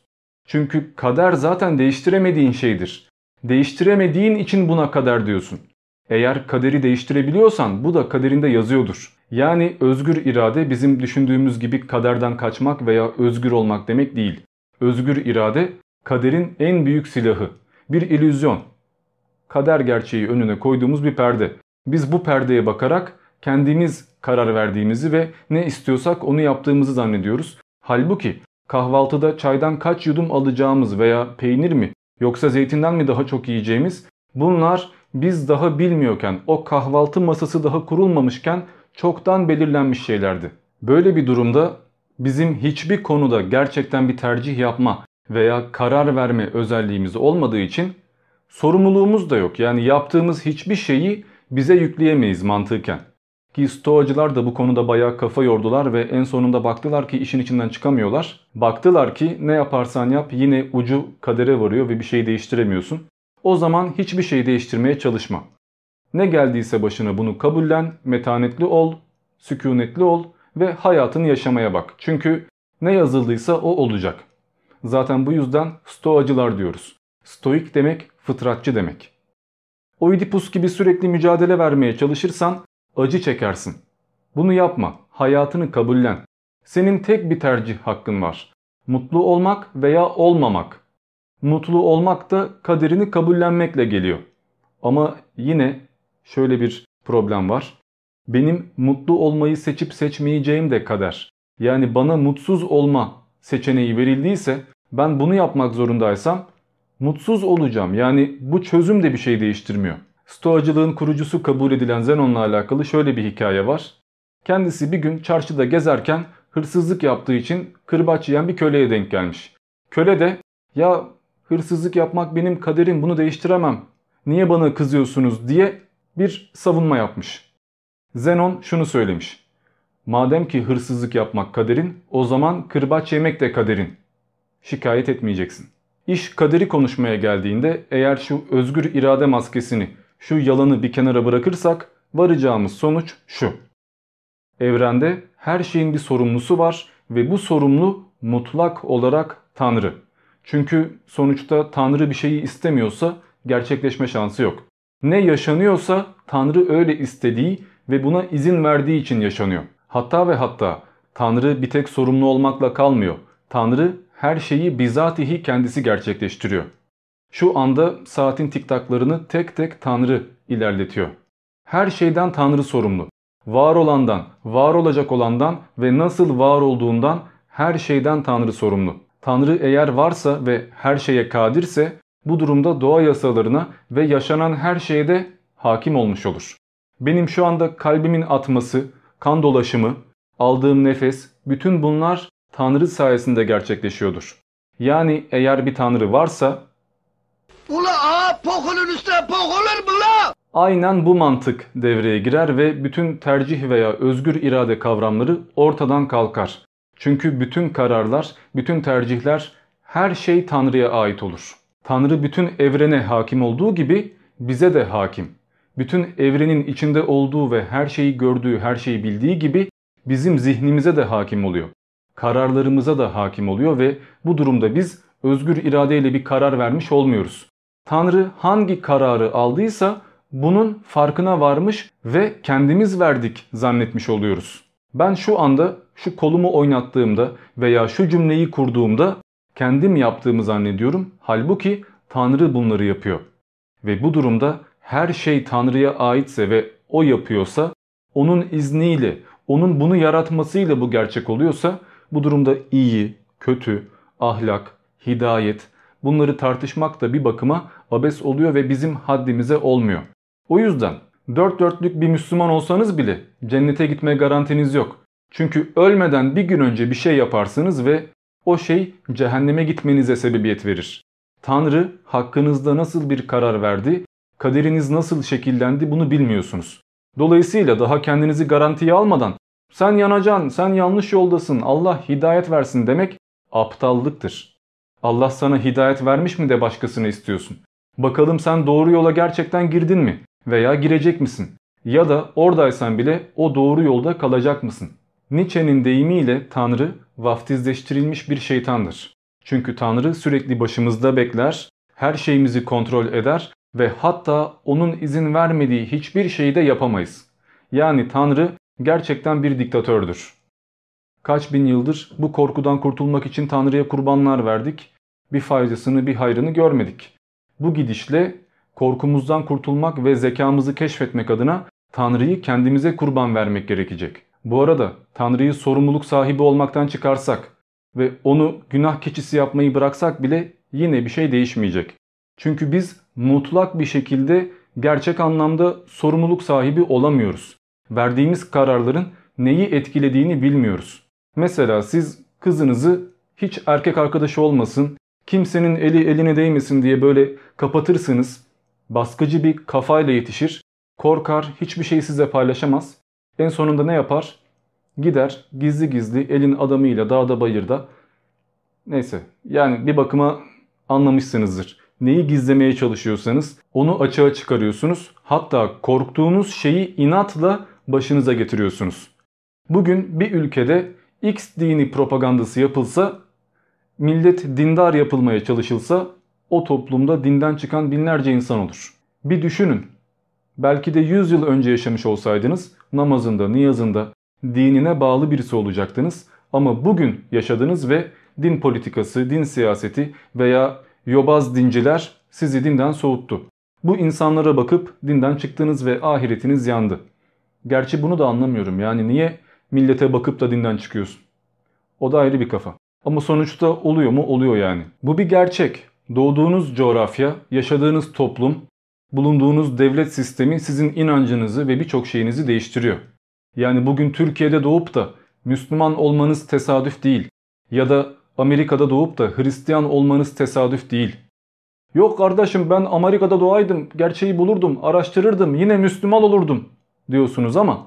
A: Çünkü kader zaten değiştiremediğin şeydir. Değiştiremediğin için buna kader diyorsun. Eğer kaderi değiştirebiliyorsan bu da kaderinde yazıyordur. Yani özgür irade bizim düşündüğümüz gibi kaderden kaçmak veya özgür olmak demek değil. Özgür irade kaderin en büyük silahı. Bir illüzyon. Kader gerçeği önüne koyduğumuz bir perde. Biz bu perdeye bakarak kendimiz karar verdiğimizi ve ne istiyorsak onu yaptığımızı zannediyoruz. Halbuki kahvaltıda çaydan kaç yudum alacağımız veya peynir mi yoksa zeytinden mi daha çok yiyeceğimiz bunlar biz daha bilmiyorken o kahvaltı masası daha kurulmamışken çoktan belirlenmiş şeylerdi. Böyle bir durumda bizim hiçbir konuda gerçekten bir tercih yapma veya karar verme özelliğimiz olmadığı için sorumluluğumuz da yok. Yani yaptığımız hiçbir şeyi bize yükleyemeyiz mantıken. Ki stoacılar da bu konuda bayağı kafa yordular ve en sonunda baktılar ki işin içinden çıkamıyorlar. Baktılar ki ne yaparsan yap yine ucu kadere varıyor ve bir şey değiştiremiyorsun. O zaman hiçbir şey değiştirmeye çalışma. Ne geldiyse başına bunu kabullen, metanetli ol, sükunetli ol ve hayatını yaşamaya bak. Çünkü ne yazıldıysa o olacak. Zaten bu yüzden stoacılar diyoruz. Stoik demek fıtratçı demek. Oidipus gibi sürekli mücadele vermeye çalışırsan acı çekersin. Bunu yapma, hayatını kabullen. Senin tek bir tercih hakkın var. Mutlu olmak veya olmamak. Mutlu olmak da kaderini kabullenmekle geliyor. Ama yine şöyle bir problem var. Benim mutlu olmayı seçip seçmeyeceğim de kader. Yani bana mutsuz olma seçeneği verildiyse ben bunu yapmak zorundaysam mutsuz olacağım. Yani bu çözüm de bir şey değiştirmiyor. Stoacılığın kurucusu kabul edilen Zenon'la alakalı şöyle bir hikaye var. Kendisi bir gün çarşıda gezerken hırsızlık yaptığı için kırbaç yiyen bir köleye denk gelmiş. Köle de ya hırsızlık yapmak benim kaderim bunu değiştiremem. Niye bana kızıyorsunuz diye bir savunma yapmış. Zenon şunu söylemiş. Madem ki hırsızlık yapmak kaderin o zaman kırbaç yemek de kaderin. Şikayet etmeyeceksin. İş kaderi konuşmaya geldiğinde eğer şu özgür irade maskesini, şu yalanı bir kenara bırakırsak varacağımız sonuç şu. Evrende her şeyin bir sorumlusu var ve bu sorumlu mutlak olarak Tanrı. Çünkü sonuçta Tanrı bir şeyi istemiyorsa gerçekleşme şansı yok. Ne yaşanıyorsa Tanrı öyle istediği ve buna izin verdiği için yaşanıyor. Hatta ve hatta Tanrı bir tek sorumlu olmakla kalmıyor. Tanrı her şeyi bizatihi kendisi gerçekleştiriyor. Şu anda saatin tiktaklarını tek tek Tanrı ilerletiyor. Her şeyden Tanrı sorumlu. Var olandan, var olacak olandan ve nasıl var olduğundan her şeyden Tanrı sorumlu. Tanrı eğer varsa ve her şeye kadirse bu durumda doğa yasalarına ve yaşanan her şeye de hakim olmuş olur. Benim şu anda kalbimin atması, kan dolaşımı, aldığım nefes, bütün bunlar Tanrı sayesinde gerçekleşiyordur. Yani eğer bir Tanrı varsa
B: Ula ağa pokunun üstüne pok mu la?
A: aynen bu mantık devreye girer ve bütün tercih veya özgür irade kavramları ortadan kalkar. Çünkü bütün kararlar, bütün tercihler, her şey Tanrı'ya ait olur. Tanrı bütün evrene hakim olduğu gibi bize de hakim. Bütün evrenin içinde olduğu ve her şeyi gördüğü, her şeyi bildiği gibi bizim zihnimize de hakim oluyor. Kararlarımıza da hakim oluyor ve bu durumda biz özgür iradeyle bir karar vermiş olmuyoruz. Tanrı hangi kararı aldıysa bunun farkına varmış ve kendimiz verdik zannetmiş oluyoruz. Ben şu anda şu kolumu oynattığımda veya şu cümleyi kurduğumda kendim yaptığımı zannediyorum. Halbuki Tanrı bunları yapıyor. Ve bu durumda her şey Tanrı'ya aitse ve o yapıyorsa, onun izniyle, onun bunu yaratmasıyla bu gerçek oluyorsa bu durumda iyi, kötü, ahlak, hidayet bunları tartışmak da bir bakıma abes oluyor ve bizim haddimize olmuyor. O yüzden dört dörtlük bir Müslüman olsanız bile cennete gitme garantiniz yok. Çünkü ölmeden bir gün önce bir şey yaparsınız ve o şey cehenneme gitmenize sebebiyet verir. Tanrı hakkınızda nasıl bir karar verdi, kaderiniz nasıl şekillendi bunu bilmiyorsunuz. Dolayısıyla daha kendinizi garantiye almadan sen yanacaksın, sen yanlış yoldasın, Allah hidayet versin demek aptallıktır. Allah sana hidayet vermiş mi de başkasını istiyorsun. Bakalım sen doğru yola gerçekten girdin mi? Veya girecek misin? Ya da oradaysan bile o doğru yolda kalacak mısın? Nietzsche'nin deyimiyle Tanrı vaftizleştirilmiş bir şeytandır. Çünkü Tanrı sürekli başımızda bekler, her şeyimizi kontrol eder ve hatta onun izin vermediği hiçbir şeyi de yapamayız. Yani Tanrı gerçekten bir diktatördür. Kaç bin yıldır bu korkudan kurtulmak için Tanrı'ya kurbanlar verdik. Bir faydasını bir hayrını görmedik. Bu gidişle korkumuzdan kurtulmak ve zekamızı keşfetmek adına Tanrı'yı kendimize kurban vermek gerekecek. Bu arada Tanrı'yı sorumluluk sahibi olmaktan çıkarsak ve onu günah keçisi yapmayı bıraksak bile yine bir şey değişmeyecek. Çünkü biz mutlak bir şekilde gerçek anlamda sorumluluk sahibi olamıyoruz. Verdiğimiz kararların neyi etkilediğini bilmiyoruz. Mesela siz kızınızı hiç erkek arkadaşı olmasın, kimsenin eli eline değmesin diye böyle kapatırsınız. Baskıcı bir kafayla yetişir, korkar, hiçbir şey size paylaşamaz. En sonunda ne yapar? Gider gizli gizli elin adamıyla dağda bayırda. Neyse yani bir bakıma anlamışsınızdır. Neyi gizlemeye çalışıyorsanız onu açığa çıkarıyorsunuz. Hatta korktuğunuz şeyi inatla başınıza getiriyorsunuz. Bugün bir ülkede X dini propagandası yapılsa, millet dindar yapılmaya çalışılsa o toplumda dinden çıkan binlerce insan olur. Bir düşünün. Belki de 100 yıl önce yaşamış olsaydınız namazında, niyazında, dinine bağlı birisi olacaktınız. Ama bugün yaşadınız ve din politikası, din siyaseti veya yobaz dinciler sizi dinden soğuttu. Bu insanlara bakıp dinden çıktınız ve ahiretiniz yandı. Gerçi bunu da anlamıyorum. Yani niye millete bakıp da dinden çıkıyorsun? O da ayrı bir kafa. Ama sonuçta oluyor mu? Oluyor yani. Bu bir gerçek. Doğduğunuz coğrafya, yaşadığınız toplum, bulunduğunuz devlet sistemi sizin inancınızı ve birçok şeyinizi değiştiriyor. Yani bugün Türkiye'de doğup da Müslüman olmanız tesadüf değil. Ya da Amerika'da doğup da Hristiyan olmanız tesadüf değil. Yok kardeşim ben Amerika'da doğaydım, gerçeği bulurdum, araştırırdım, yine Müslüman olurdum diyorsunuz ama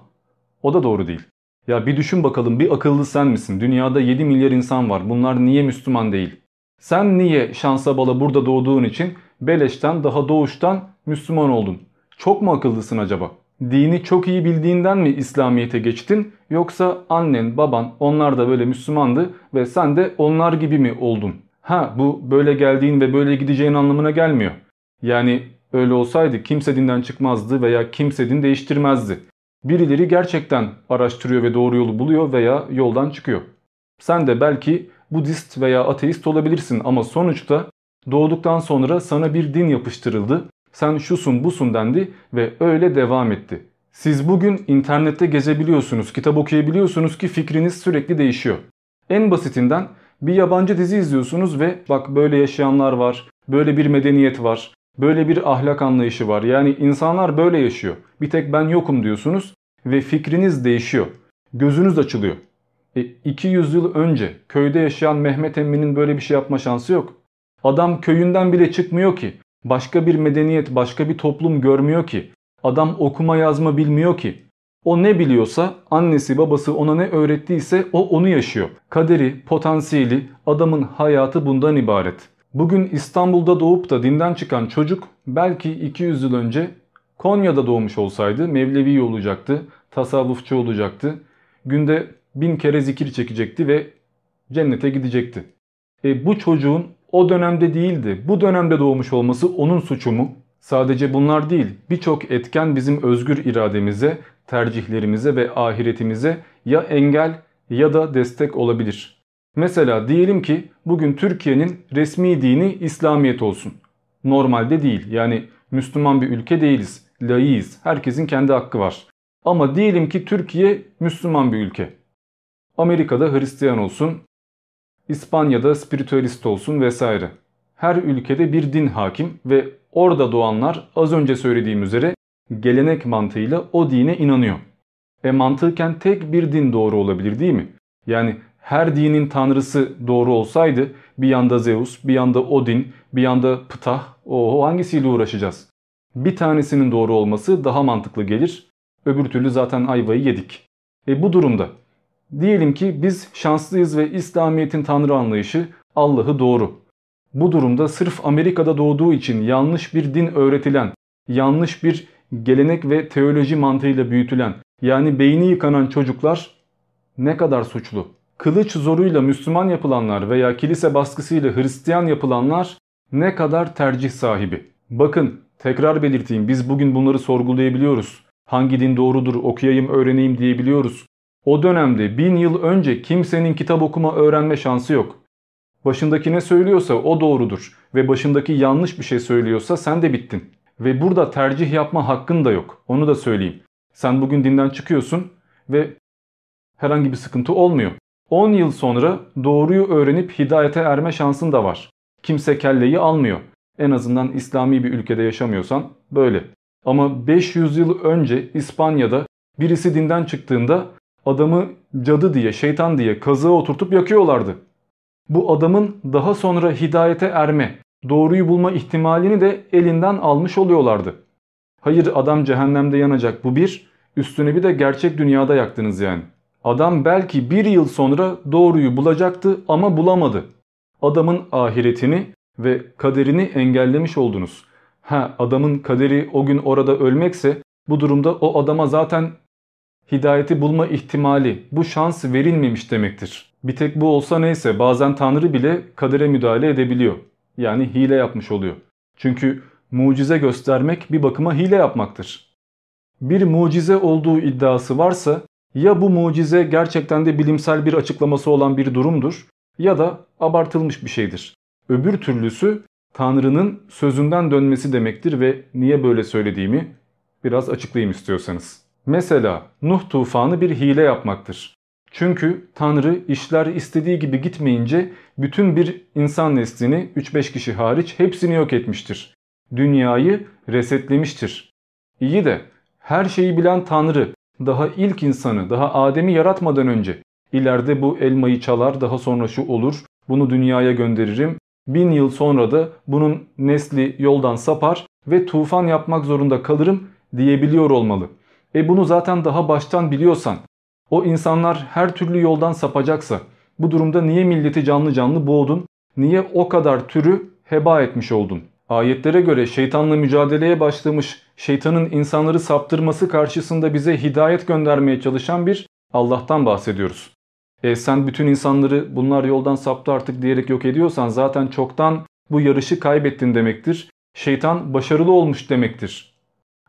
A: o da doğru değil. Ya bir düşün bakalım bir akıllı sen misin? Dünyada 7 milyar insan var. Bunlar niye Müslüman değil? Sen niye şansa bala burada doğduğun için beleşten daha doğuştan Müslüman oldun? Çok mu akıllısın acaba? Dini çok iyi bildiğinden mi İslamiyet'e geçtin yoksa annen baban onlar da böyle Müslümandı ve sen de onlar gibi mi oldun? Ha bu böyle geldiğin ve böyle gideceğin anlamına gelmiyor. Yani öyle olsaydı kimse dinden çıkmazdı veya kimse din değiştirmezdi. Birileri gerçekten araştırıyor ve doğru yolu buluyor veya yoldan çıkıyor. Sen de belki Budist veya ateist olabilirsin ama sonuçta doğduktan sonra sana bir din yapıştırıldı. Sen şusun busun dendi ve öyle devam etti. Siz bugün internette gezebiliyorsunuz, kitap okuyabiliyorsunuz ki fikriniz sürekli değişiyor. En basitinden bir yabancı dizi izliyorsunuz ve bak böyle yaşayanlar var, böyle bir medeniyet var, böyle bir ahlak anlayışı var. Yani insanlar böyle yaşıyor. Bir tek ben yokum diyorsunuz ve fikriniz değişiyor. Gözünüz açılıyor. E, 200 yıl önce köyde yaşayan Mehmet Emmi'nin böyle bir şey yapma şansı yok. Adam köyünden bile çıkmıyor ki. Başka bir medeniyet, başka bir toplum görmüyor ki. Adam okuma yazma bilmiyor ki. O ne biliyorsa annesi babası ona ne öğrettiyse o onu yaşıyor. Kaderi, potansiyeli, adamın hayatı bundan ibaret. Bugün İstanbul'da doğup da dinden çıkan çocuk belki 200 yıl önce Konya'da doğmuş olsaydı Mevlevi olacaktı, tasavvufçu olacaktı. Günde bin kere zikir çekecekti ve cennete gidecekti. E bu çocuğun o dönemde değildi. Bu dönemde doğmuş olması onun suçu mu? Sadece bunlar değil. Birçok etken bizim özgür irademize, tercihlerimize ve ahiretimize ya engel ya da destek olabilir. Mesela diyelim ki bugün Türkiye'nin resmi dini İslamiyet olsun. Normalde değil. Yani Müslüman bir ülke değiliz. Layığız. Herkesin kendi hakkı var. Ama diyelim ki Türkiye Müslüman bir ülke. Amerika'da Hristiyan olsun, İspanya'da spiritüalist olsun vesaire. Her ülkede bir din hakim ve orada doğanlar az önce söylediğim üzere gelenek mantığıyla o dine inanıyor. E mantıken tek bir din doğru olabilir değil mi? Yani her dinin tanrısı doğru olsaydı bir yanda Zeus, bir yanda Odin, bir yanda Ptah, o hangisiyle uğraşacağız? Bir tanesinin doğru olması daha mantıklı gelir. Öbür türlü zaten ayvayı yedik. E bu durumda diyelim ki biz şanslıyız ve İslamiyet'in tanrı anlayışı Allah'ı doğru. Bu durumda sırf Amerika'da doğduğu için yanlış bir din öğretilen, yanlış bir gelenek ve teoloji mantığıyla büyütülen yani beyni yıkanan çocuklar ne kadar suçlu? Kılıç zoruyla Müslüman yapılanlar veya kilise baskısıyla Hristiyan yapılanlar ne kadar tercih sahibi? Bakın tekrar belirteyim biz bugün bunları sorgulayabiliyoruz. Hangi din doğrudur okuyayım öğreneyim diyebiliyoruz. O dönemde bin yıl önce kimsenin kitap okuma öğrenme şansı yok. Başındaki ne söylüyorsa o doğrudur ve başındaki yanlış bir şey söylüyorsa sen de bittin. Ve burada tercih yapma hakkın da yok. Onu da söyleyeyim. Sen bugün dinden çıkıyorsun ve herhangi bir sıkıntı olmuyor. 10 yıl sonra doğruyu öğrenip hidayete erme şansın da var. Kimse kelleyi almıyor. En azından İslami bir ülkede yaşamıyorsan böyle. Ama 500 yıl önce İspanya'da birisi dinden çıktığında adamı cadı diye, şeytan diye kazığa oturtup yakıyorlardı. Bu adamın daha sonra hidayete erme, doğruyu bulma ihtimalini de elinden almış oluyorlardı. Hayır adam cehennemde yanacak bu bir, üstüne bir de gerçek dünyada yaktınız yani. Adam belki bir yıl sonra doğruyu bulacaktı ama bulamadı. Adamın ahiretini ve kaderini engellemiş oldunuz. Ha adamın kaderi o gün orada ölmekse bu durumda o adama zaten hidayeti bulma ihtimali, bu şans verilmemiş demektir. Bir tek bu olsa neyse bazen Tanrı bile kadere müdahale edebiliyor. Yani hile yapmış oluyor. Çünkü mucize göstermek bir bakıma hile yapmaktır. Bir mucize olduğu iddiası varsa ya bu mucize gerçekten de bilimsel bir açıklaması olan bir durumdur ya da abartılmış bir şeydir. Öbür türlüsü Tanrı'nın sözünden dönmesi demektir ve niye böyle söylediğimi biraz açıklayayım istiyorsanız. Mesela Nuh tufanı bir hile yapmaktır. Çünkü Tanrı işler istediği gibi gitmeyince bütün bir insan neslini 3-5 kişi hariç hepsini yok etmiştir. Dünyayı resetlemiştir. İyi de her şeyi bilen Tanrı daha ilk insanı daha Adem'i yaratmadan önce ileride bu elmayı çalar daha sonra şu olur bunu dünyaya gönderirim Bin yıl sonra da bunun nesli yoldan sapar ve tufan yapmak zorunda kalırım diyebiliyor olmalı. E bunu zaten daha baştan biliyorsan, o insanlar her türlü yoldan sapacaksa, bu durumda niye milleti canlı canlı boğdun, niye o kadar türü heba etmiş oldun? Ayetlere göre şeytanla mücadeleye başlamış, şeytanın insanları saptırması karşısında bize hidayet göndermeye çalışan bir Allah'tan bahsediyoruz. E sen bütün insanları bunlar yoldan saptı artık diyerek yok ediyorsan zaten çoktan bu yarışı kaybettin demektir. Şeytan başarılı olmuş demektir.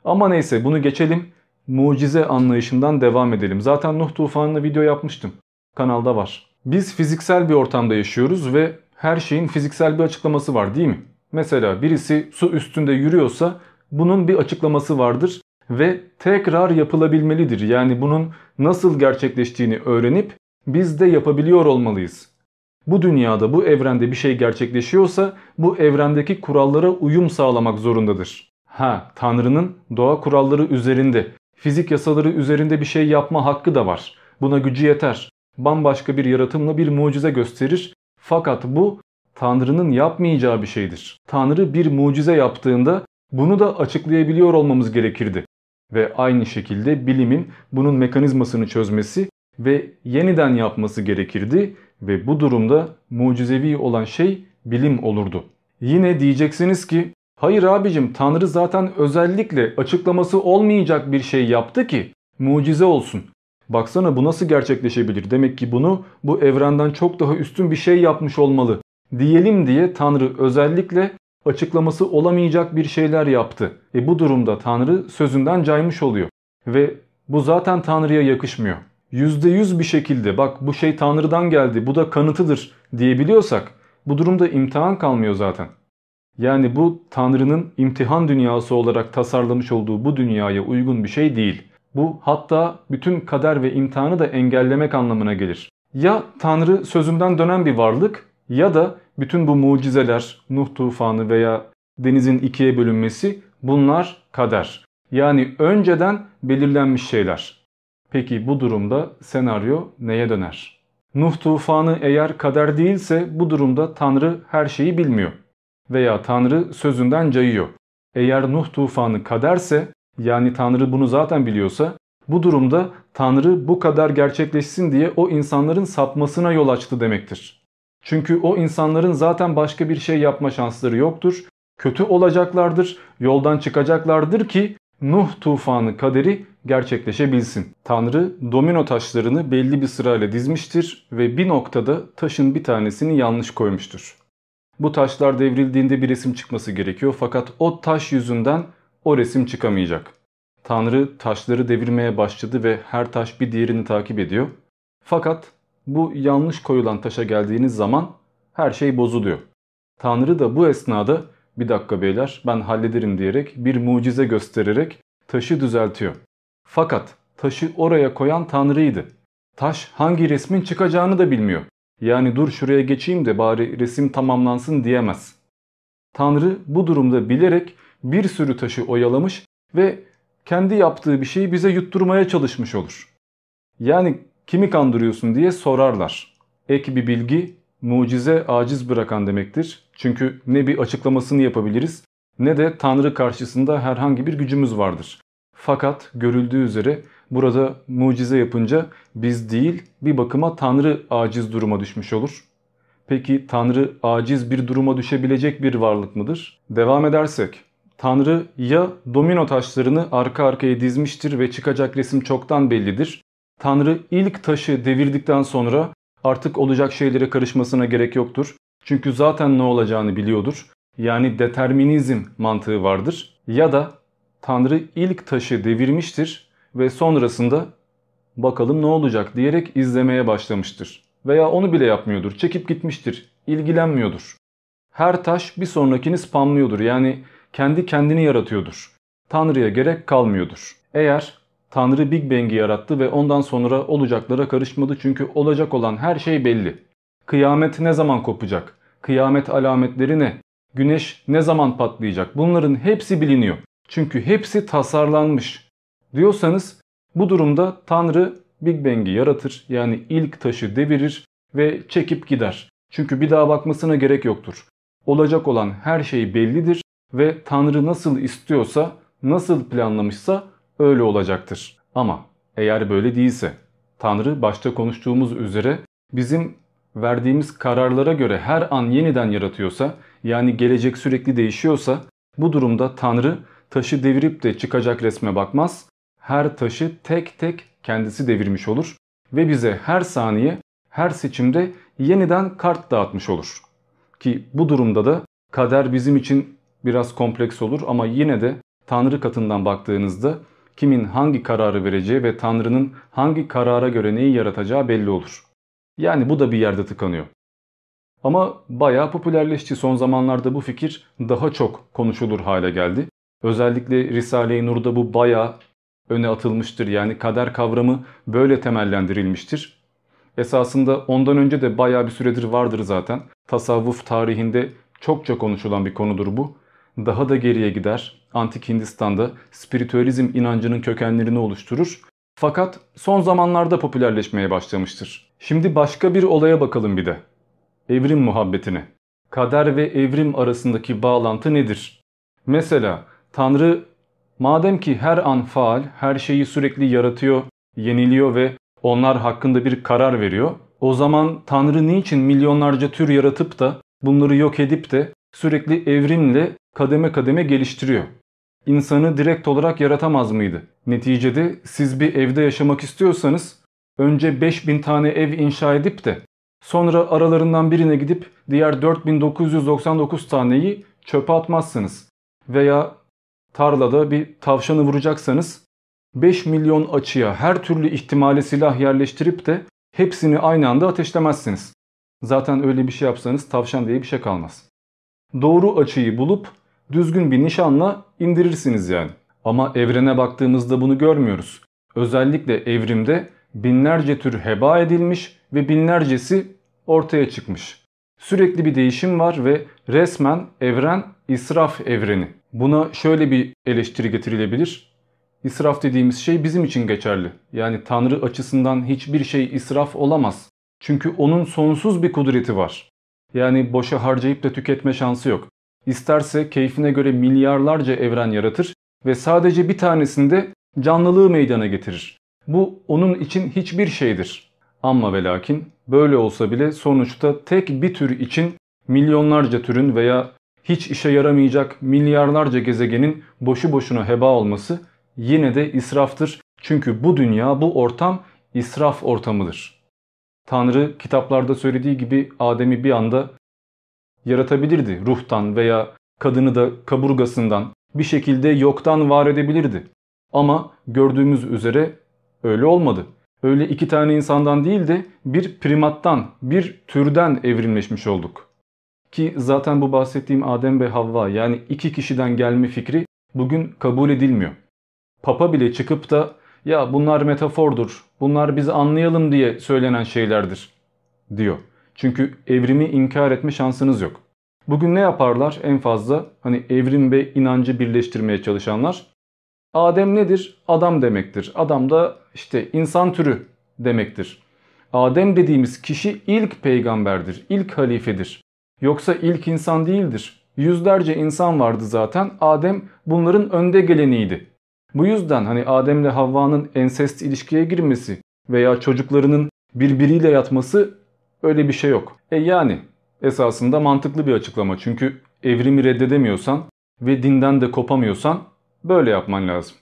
A: Ama neyse bunu geçelim. Mucize anlayışından devam edelim. Zaten Nuh tufanını video yapmıştım. Kanalda var. Biz fiziksel bir ortamda yaşıyoruz ve her şeyin fiziksel bir açıklaması var değil mi? Mesela birisi su üstünde yürüyorsa bunun bir açıklaması vardır ve tekrar yapılabilmelidir. Yani bunun nasıl gerçekleştiğini öğrenip biz de yapabiliyor olmalıyız. Bu dünyada, bu evrende bir şey gerçekleşiyorsa bu evrendeki kurallara uyum sağlamak zorundadır. Ha, Tanrı'nın doğa kuralları üzerinde, fizik yasaları üzerinde bir şey yapma hakkı da var. Buna gücü yeter. Bambaşka bir yaratımla bir mucize gösterir. Fakat bu Tanrı'nın yapmayacağı bir şeydir. Tanrı bir mucize yaptığında bunu da açıklayabiliyor olmamız gerekirdi. Ve aynı şekilde bilimin bunun mekanizmasını çözmesi ve yeniden yapması gerekirdi ve bu durumda mucizevi olan şey bilim olurdu. Yine diyeceksiniz ki hayır abicim Tanrı zaten özellikle açıklaması olmayacak bir şey yaptı ki mucize olsun. Baksana bu nasıl gerçekleşebilir? Demek ki bunu bu evrenden çok daha üstün bir şey yapmış olmalı. Diyelim diye Tanrı özellikle açıklaması olamayacak bir şeyler yaptı. E bu durumda Tanrı sözünden caymış oluyor. Ve bu zaten Tanrı'ya yakışmıyor. %100 bir şekilde bak bu şey Tanrı'dan geldi bu da kanıtıdır diyebiliyorsak bu durumda imtihan kalmıyor zaten. Yani bu Tanrı'nın imtihan dünyası olarak tasarlamış olduğu bu dünyaya uygun bir şey değil. Bu hatta bütün kader ve imtihanı da engellemek anlamına gelir. Ya Tanrı sözünden dönen bir varlık ya da bütün bu mucizeler, Nuh tufanı veya denizin ikiye bölünmesi bunlar kader. Yani önceden belirlenmiş şeyler. Peki bu durumda senaryo neye döner? Nuh tufanı eğer kader değilse bu durumda Tanrı her şeyi bilmiyor. Veya Tanrı sözünden cayıyor. Eğer Nuh tufanı kaderse yani Tanrı bunu zaten biliyorsa bu durumda Tanrı bu kadar gerçekleşsin diye o insanların sapmasına yol açtı demektir. Çünkü o insanların zaten başka bir şey yapma şansları yoktur. Kötü olacaklardır, yoldan çıkacaklardır ki Nuh tufanı kaderi gerçekleşebilsin. Tanrı domino taşlarını belli bir sırayla dizmiştir ve bir noktada taşın bir tanesini yanlış koymuştur. Bu taşlar devrildiğinde bir resim çıkması gerekiyor fakat o taş yüzünden o resim çıkamayacak. Tanrı taşları devirmeye başladı ve her taş bir diğerini takip ediyor. Fakat bu yanlış koyulan taşa geldiğiniz zaman her şey bozuluyor. Tanrı da bu esnada bir dakika beyler ben hallederim diyerek bir mucize göstererek taşı düzeltiyor. Fakat taşı oraya koyan Tanrı'ydı. Taş hangi resmin çıkacağını da bilmiyor. Yani dur şuraya geçeyim de bari resim tamamlansın diyemez. Tanrı bu durumda bilerek bir sürü taşı oyalamış ve kendi yaptığı bir şeyi bize yutturmaya çalışmış olur. Yani kimi kandırıyorsun diye sorarlar. Ek bir bilgi mucize aciz bırakan demektir. Çünkü ne bir açıklamasını yapabiliriz ne de Tanrı karşısında herhangi bir gücümüz vardır. Fakat görüldüğü üzere burada mucize yapınca biz değil bir bakıma Tanrı aciz duruma düşmüş olur. Peki Tanrı aciz bir duruma düşebilecek bir varlık mıdır? Devam edersek Tanrı ya domino taşlarını arka arkaya dizmiştir ve çıkacak resim çoktan bellidir. Tanrı ilk taşı devirdikten sonra artık olacak şeylere karışmasına gerek yoktur. Çünkü zaten ne olacağını biliyordur. Yani determinizm mantığı vardır. Ya da Tanrı ilk taşı devirmiştir ve sonrasında bakalım ne olacak diyerek izlemeye başlamıştır. Veya onu bile yapmıyordur. Çekip gitmiştir. ilgilenmiyordur. Her taş bir sonrakini spamlıyordur. Yani kendi kendini yaratıyordur. Tanrı'ya gerek kalmıyordur. Eğer Tanrı Big Bang'i yarattı ve ondan sonra olacaklara karışmadı çünkü olacak olan her şey belli. Kıyamet ne zaman kopacak? Kıyamet alametleri ne? Güneş ne zaman patlayacak? Bunların hepsi biliniyor. Çünkü hepsi tasarlanmış. Diyorsanız bu durumda Tanrı Big Bang'i yaratır yani ilk taşı devirir ve çekip gider. Çünkü bir daha bakmasına gerek yoktur. olacak olan her şey bellidir ve Tanrı nasıl istiyorsa, nasıl planlamışsa öyle olacaktır. Ama eğer böyle değilse, Tanrı başta konuştuğumuz üzere bizim verdiğimiz kararlara göre her an yeniden yaratıyorsa, yani gelecek sürekli değişiyorsa, bu durumda Tanrı taşı devirip de çıkacak resme bakmaz, her taşı tek tek kendisi devirmiş olur ve bize her saniye, her seçimde yeniden kart dağıtmış olur. Ki bu durumda da kader bizim için biraz kompleks olur ama yine de Tanrı katından baktığınızda kimin hangi kararı vereceği ve Tanrı'nın hangi karara göre neyi yaratacağı belli olur. Yani bu da bir yerde tıkanıyor. Ama bayağı popülerleşti son zamanlarda bu fikir daha çok konuşulur hale geldi. Özellikle Risale-i Nur'da bu bayağı öne atılmıştır. Yani kader kavramı böyle temellendirilmiştir. Esasında ondan önce de baya bir süredir vardır zaten. Tasavvuf tarihinde çokça konuşulan bir konudur bu. Daha da geriye gider. Antik Hindistan'da spiritüalizm inancının kökenlerini oluşturur. Fakat son zamanlarda popülerleşmeye başlamıştır. Şimdi başka bir olaya bakalım bir de. Evrim muhabbetine. Kader ve evrim arasındaki bağlantı nedir? Mesela Tanrı madem ki her an faal, her şeyi sürekli yaratıyor, yeniliyor ve onlar hakkında bir karar veriyor. O zaman Tanrı niçin milyonlarca tür yaratıp da bunları yok edip de sürekli evrimle kademe kademe geliştiriyor? İnsanı direkt olarak yaratamaz mıydı? Neticede siz bir evde yaşamak istiyorsanız önce 5000 tane ev inşa edip de sonra aralarından birine gidip diğer 4999 taneyi çöpe atmazsınız. Veya tarlada bir tavşanı vuracaksanız 5 milyon açıya her türlü ihtimale silah yerleştirip de hepsini aynı anda ateşlemezsiniz. Zaten öyle bir şey yapsanız tavşan diye bir şey kalmaz. Doğru açıyı bulup düzgün bir nişanla indirirsiniz yani. Ama evrene baktığımızda bunu görmüyoruz. Özellikle evrimde binlerce tür heba edilmiş ve binlercesi ortaya çıkmış. Sürekli bir değişim var ve resmen evren israf evreni. Buna şöyle bir eleştiri getirilebilir. İsraf dediğimiz şey bizim için geçerli. Yani Tanrı açısından hiçbir şey israf olamaz. Çünkü onun sonsuz bir kudreti var. Yani boşa harcayıp da tüketme şansı yok. İsterse keyfine göre milyarlarca evren yaratır ve sadece bir tanesinde canlılığı meydana getirir. Bu onun için hiçbir şeydir. Ama ve lakin böyle olsa bile sonuçta tek bir tür için milyonlarca türün veya hiç işe yaramayacak milyarlarca gezegenin boşu boşuna heba olması yine de israftır. Çünkü bu dünya, bu ortam israf ortamıdır. Tanrı kitaplarda söylediği gibi Adem'i bir anda yaratabilirdi ruhtan veya kadını da kaburgasından bir şekilde yoktan var edebilirdi. Ama gördüğümüz üzere öyle olmadı. Öyle iki tane insandan değil de bir primattan, bir türden evrimleşmiş olduk. Ki zaten bu bahsettiğim Adem ve Havva yani iki kişiden gelme fikri bugün kabul edilmiyor. Papa bile çıkıp da ya bunlar metafordur, bunlar bizi anlayalım diye söylenen şeylerdir diyor. Çünkü evrimi inkar etme şansınız yok. Bugün ne yaparlar en fazla? Hani evrim ve inancı birleştirmeye çalışanlar. Adem nedir? Adam demektir. Adam da işte insan türü demektir. Adem dediğimiz kişi ilk peygamberdir, ilk halifedir. Yoksa ilk insan değildir. Yüzlerce insan vardı zaten. Adem bunların önde geleniydi. Bu yüzden hani Adem ile Havva'nın ensest ilişkiye girmesi veya çocuklarının birbiriyle yatması öyle bir şey yok. E yani esasında mantıklı bir açıklama. Çünkü evrimi reddedemiyorsan ve dinden de kopamıyorsan böyle yapman lazım.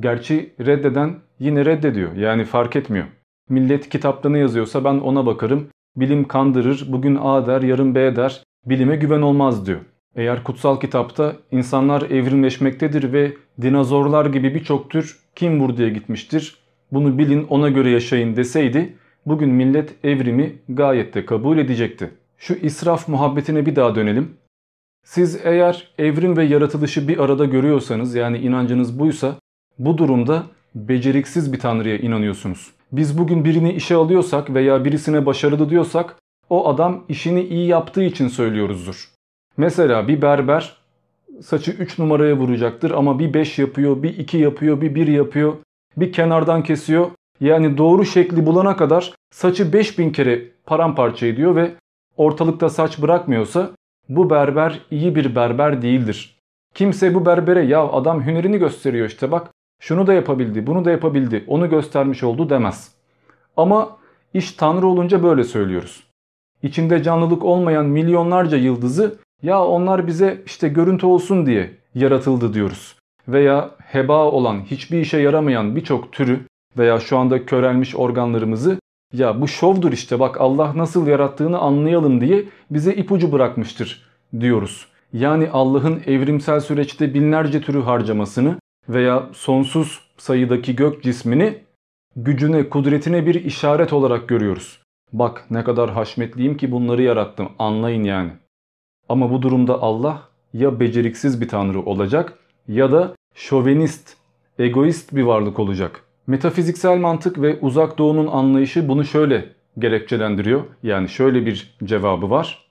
A: Gerçi reddeden yine reddediyor. Yani fark etmiyor. Millet kitapta ne yazıyorsa ben ona bakarım. Bilim kandırır, bugün A der, yarın B der. Bilime güven olmaz diyor. Eğer kutsal kitapta insanlar evrimleşmektedir ve dinozorlar gibi birçok tür kim buraya gitmiştir, bunu bilin ona göre yaşayın deseydi bugün millet evrimi gayet de kabul edecekti. Şu israf muhabbetine bir daha dönelim. Siz eğer evrim ve yaratılışı bir arada görüyorsanız yani inancınız buysa bu durumda beceriksiz bir tanrıya inanıyorsunuz. Biz bugün birini işe alıyorsak veya birisine başarılı diyorsak o adam işini iyi yaptığı için söylüyoruzdur. Mesela bir berber saçı 3 numaraya vuracaktır ama bir 5 yapıyor, bir 2 yapıyor, bir 1 yapıyor, bir kenardan kesiyor. Yani doğru şekli bulana kadar saçı 5000 kere paramparça ediyor ve ortalıkta saç bırakmıyorsa Bu berber iyi bir berber değildir. Kimse bu berbere ya adam hünerini gösteriyor işte bak şunu da yapabildi bunu da yapabildi onu göstermiş oldu demez. Ama iş Tanrı olunca böyle söylüyoruz. İçinde canlılık olmayan milyonlarca yıldızı ya onlar bize işte görüntü olsun diye yaratıldı diyoruz. Veya heba olan hiçbir işe yaramayan birçok türü veya şu anda körelmiş organlarımızı ya bu şovdur işte bak Allah nasıl yarattığını anlayalım diye bize ipucu bırakmıştır diyoruz. Yani Allah'ın evrimsel süreçte binlerce türü harcamasını veya sonsuz sayıdaki gök cismini gücüne, kudretine bir işaret olarak görüyoruz. Bak ne kadar haşmetliyim ki bunları yarattım anlayın yani. Ama bu durumda Allah ya beceriksiz bir tanrı olacak ya da şovenist, egoist bir varlık olacak. Metafiziksel mantık ve uzak doğunun anlayışı bunu şöyle gerekçelendiriyor. Yani şöyle bir cevabı var.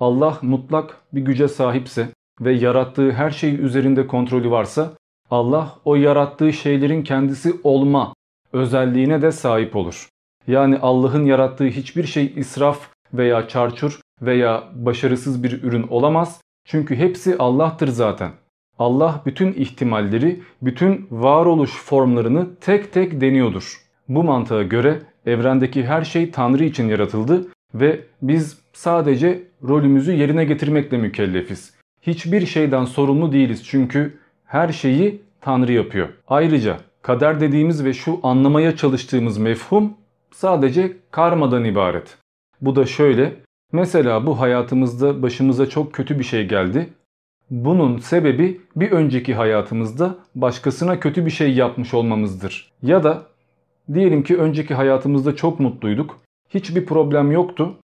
A: Allah mutlak bir güce sahipse ve yarattığı her şey üzerinde kontrolü varsa Allah o yarattığı şeylerin kendisi olma özelliğine de sahip olur. Yani Allah'ın yarattığı hiçbir şey israf veya çarçur veya başarısız bir ürün olamaz. Çünkü hepsi Allah'tır zaten. Allah bütün ihtimalleri, bütün varoluş formlarını tek tek deniyordur. Bu mantığa göre evrendeki her şey Tanrı için yaratıldı ve biz sadece rolümüzü yerine getirmekle mükellefiz. Hiçbir şeyden sorumlu değiliz çünkü her şeyi Tanrı yapıyor. Ayrıca kader dediğimiz ve şu anlamaya çalıştığımız mefhum sadece karmadan ibaret. Bu da şöyle, mesela bu hayatımızda başımıza çok kötü bir şey geldi. Bunun sebebi bir önceki hayatımızda başkasına kötü bir şey yapmış olmamızdır. Ya da diyelim ki önceki hayatımızda çok mutluyduk, hiçbir problem yoktu.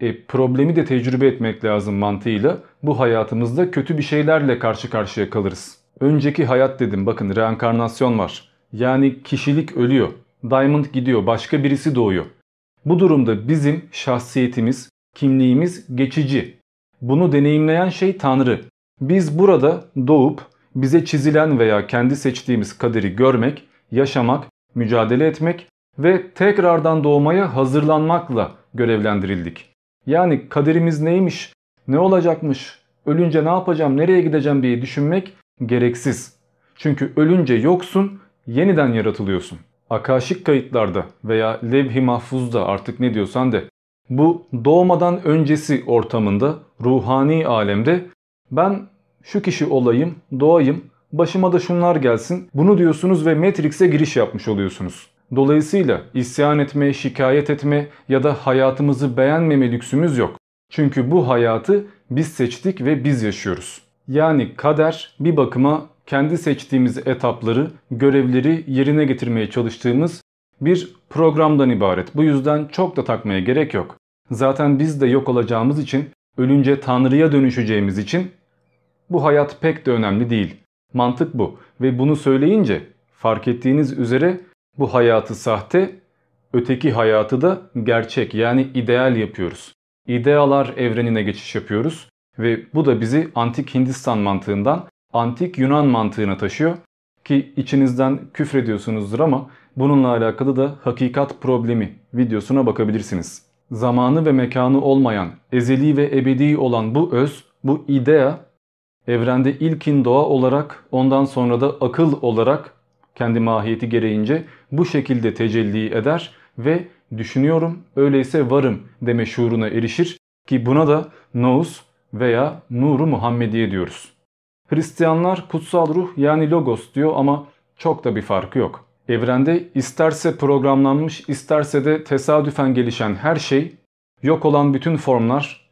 A: E, problemi de tecrübe etmek lazım mantığıyla bu hayatımızda kötü bir şeylerle karşı karşıya kalırız. Önceki hayat dedim bakın reenkarnasyon var. Yani kişilik ölüyor. Diamond gidiyor başka birisi doğuyor. Bu durumda bizim şahsiyetimiz, kimliğimiz geçici. Bunu deneyimleyen şey Tanrı. Biz burada doğup bize çizilen veya kendi seçtiğimiz kaderi görmek, yaşamak, mücadele etmek ve tekrardan doğmaya hazırlanmakla görevlendirildik. Yani kaderimiz neymiş, ne olacakmış, ölünce ne yapacağım, nereye gideceğim diye düşünmek gereksiz. Çünkü ölünce yoksun, yeniden yaratılıyorsun. Akaşik kayıtlarda veya levh-i mahfuzda artık ne diyorsan de bu doğmadan öncesi ortamında ruhani alemde ben şu kişi olayım, doğayım, başıma da şunlar gelsin bunu diyorsunuz ve Matrix'e giriş yapmış oluyorsunuz. Dolayısıyla isyan etme, şikayet etme ya da hayatımızı beğenmeme lüksümüz yok. Çünkü bu hayatı biz seçtik ve biz yaşıyoruz. Yani kader bir bakıma kendi seçtiğimiz etapları, görevleri yerine getirmeye çalıştığımız bir programdan ibaret. Bu yüzden çok da takmaya gerek yok. Zaten biz de yok olacağımız için, ölünce Tanrı'ya dönüşeceğimiz için bu hayat pek de önemli değil. Mantık bu ve bunu söyleyince fark ettiğiniz üzere bu hayatı sahte, öteki hayatı da gerçek yani ideal yapıyoruz. İdealar evrenine geçiş yapıyoruz ve bu da bizi antik Hindistan mantığından antik Yunan mantığına taşıyor. Ki içinizden küfrediyorsunuzdur ama bununla alakalı da hakikat problemi videosuna bakabilirsiniz. Zamanı ve mekanı olmayan, ezeli ve ebedi olan bu öz, bu idea evrende ilkin doğa olarak ondan sonra da akıl olarak kendi mahiyeti gereğince bu şekilde tecelli eder ve düşünüyorum öyleyse varım deme şuuruna erişir ki buna da nous veya nuru Muhammediye diyoruz. Hristiyanlar kutsal ruh yani logos diyor ama çok da bir farkı yok. Evrende isterse programlanmış isterse de tesadüfen gelişen her şey, yok olan bütün formlar,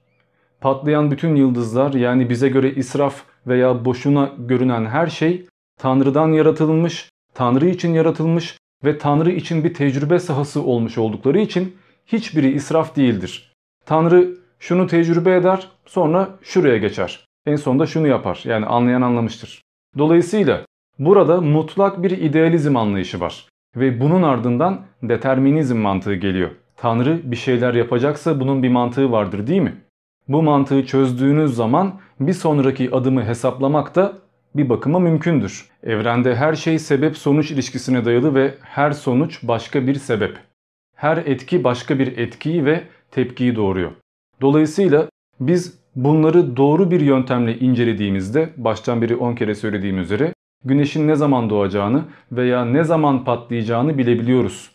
A: patlayan bütün yıldızlar yani bize göre israf veya boşuna görünen her şey Tanrı'dan yaratılmış, Tanrı için yaratılmış ve Tanrı için bir tecrübe sahası olmuş oldukları için hiçbiri israf değildir. Tanrı şunu tecrübe eder sonra şuraya geçer. En sonunda şunu yapar. Yani anlayan anlamıştır. Dolayısıyla burada mutlak bir idealizm anlayışı var. Ve bunun ardından determinizm mantığı geliyor. Tanrı bir şeyler yapacaksa bunun bir mantığı vardır değil mi? Bu mantığı çözdüğünüz zaman bir sonraki adımı hesaplamak da bir bakıma mümkündür. Evrende her şey sebep sonuç ilişkisine dayalı ve her sonuç başka bir sebep. Her etki başka bir etkiyi ve tepkiyi doğuruyor. Dolayısıyla biz Bunları doğru bir yöntemle incelediğimizde baştan beri 10 kere söylediğim üzere güneşin ne zaman doğacağını veya ne zaman patlayacağını bilebiliyoruz.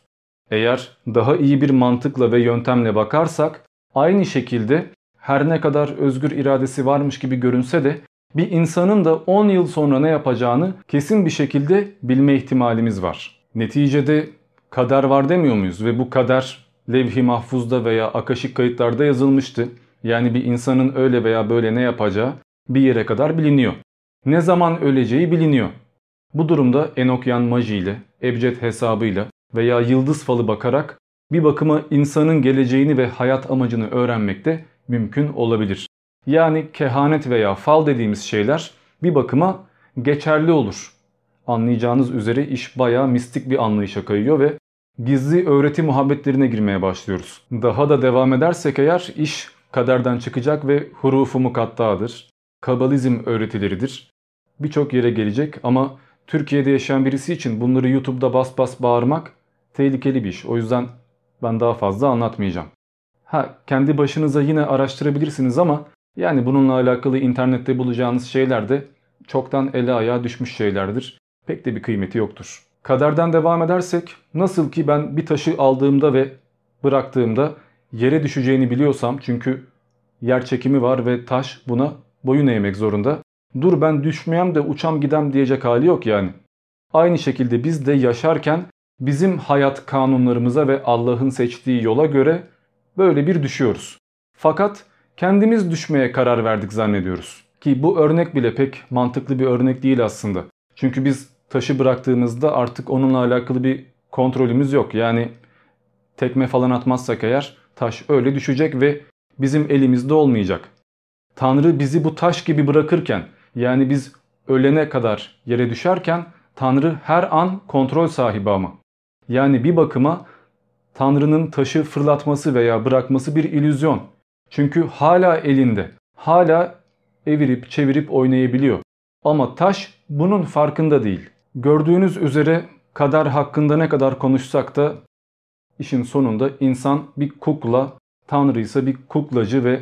A: Eğer daha iyi bir mantıkla ve yöntemle bakarsak aynı şekilde her ne kadar özgür iradesi varmış gibi görünse de bir insanın da 10 yıl sonra ne yapacağını kesin bir şekilde bilme ihtimalimiz var. Neticede kader var demiyor muyuz ve bu kader levh-i mahfuzda veya akaşik kayıtlarda yazılmıştı. Yani bir insanın öyle veya böyle ne yapacağı bir yere kadar biliniyor. Ne zaman öleceği biliniyor. Bu durumda Enokyan Maji ile, Ebced hesabıyla veya yıldız falı bakarak bir bakıma insanın geleceğini ve hayat amacını öğrenmek de mümkün olabilir. Yani kehanet veya fal dediğimiz şeyler bir bakıma geçerli olur. Anlayacağınız üzere iş bayağı mistik bir anlayışa kayıyor ve gizli öğreti muhabbetlerine girmeye başlıyoruz. Daha da devam edersek eğer iş kaderden çıkacak ve hurufu mukattadır. Kabalizm öğretileridir. Birçok yere gelecek ama Türkiye'de yaşayan birisi için bunları YouTube'da bas bas bağırmak tehlikeli bir iş. O yüzden ben daha fazla anlatmayacağım. Ha kendi başınıza yine araştırabilirsiniz ama yani bununla alakalı internette bulacağınız şeyler de çoktan ele ayağa düşmüş şeylerdir. Pek de bir kıymeti yoktur. Kaderden devam edersek nasıl ki ben bir taşı aldığımda ve bıraktığımda yere düşeceğini biliyorsam çünkü yer çekimi var ve taş buna boyun eğmek zorunda. Dur ben düşmeyem de uçam gidem diyecek hali yok yani. Aynı şekilde biz de yaşarken bizim hayat kanunlarımıza ve Allah'ın seçtiği yola göre böyle bir düşüyoruz. Fakat kendimiz düşmeye karar verdik zannediyoruz. Ki bu örnek bile pek mantıklı bir örnek değil aslında. Çünkü biz taşı bıraktığımızda artık onunla alakalı bir kontrolümüz yok. Yani tekme falan atmazsak eğer taş öyle düşecek ve bizim elimizde olmayacak. Tanrı bizi bu taş gibi bırakırken yani biz ölene kadar yere düşerken Tanrı her an kontrol sahibi ama. Yani bir bakıma Tanrı'nın taşı fırlatması veya bırakması bir illüzyon. Çünkü hala elinde, hala evirip çevirip oynayabiliyor. Ama taş bunun farkında değil. Gördüğünüz üzere kader hakkında ne kadar konuşsak da işin sonunda insan bir kukla, Tanrı ise bir kuklacı ve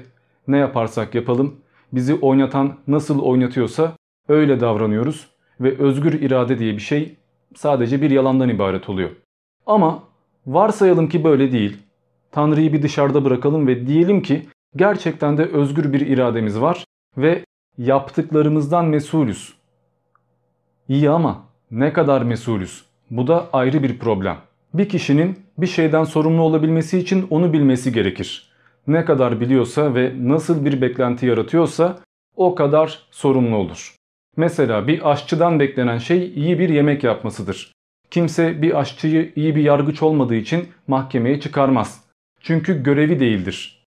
A: ne yaparsak yapalım bizi oynatan nasıl oynatıyorsa öyle davranıyoruz ve özgür irade diye bir şey sadece bir yalandan ibaret oluyor. Ama varsayalım ki böyle değil. Tanrı'yı bir dışarıda bırakalım ve diyelim ki gerçekten de özgür bir irademiz var ve yaptıklarımızdan mesulüz. İyi ama ne kadar mesulüz? Bu da ayrı bir problem. Bir kişinin bir şeyden sorumlu olabilmesi için onu bilmesi gerekir. Ne kadar biliyorsa ve nasıl bir beklenti yaratıyorsa o kadar sorumlu olur. Mesela bir aşçıdan beklenen şey iyi bir yemek yapmasıdır. Kimse bir aşçıyı iyi bir yargıç olmadığı için mahkemeye çıkarmaz. Çünkü görevi değildir.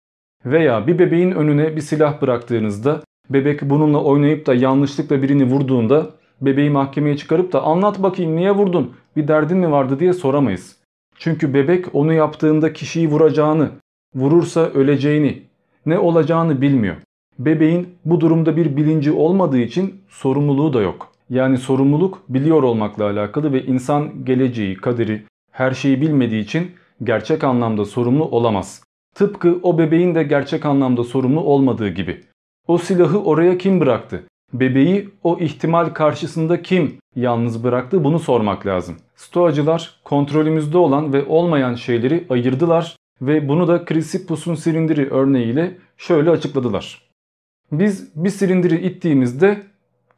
A: Veya bir bebeğin önüne bir silah bıraktığınızda bebek bununla oynayıp da yanlışlıkla birini vurduğunda bebeği mahkemeye çıkarıp da anlat bakayım niye vurdun bir derdin mi vardı diye soramayız. Çünkü bebek onu yaptığında kişiyi vuracağını, vurursa öleceğini, ne olacağını bilmiyor. Bebeğin bu durumda bir bilinci olmadığı için sorumluluğu da yok. Yani sorumluluk biliyor olmakla alakalı ve insan geleceği, kaderi, her şeyi bilmediği için gerçek anlamda sorumlu olamaz. Tıpkı o bebeğin de gerçek anlamda sorumlu olmadığı gibi. O silahı oraya kim bıraktı? Bebeği o ihtimal karşısında kim yalnız bıraktı bunu sormak lazım. Stoacılar kontrolümüzde olan ve olmayan şeyleri ayırdılar ve bunu da Chrysippus'un silindiri örneğiyle şöyle açıkladılar. Biz bir silindiri ittiğimizde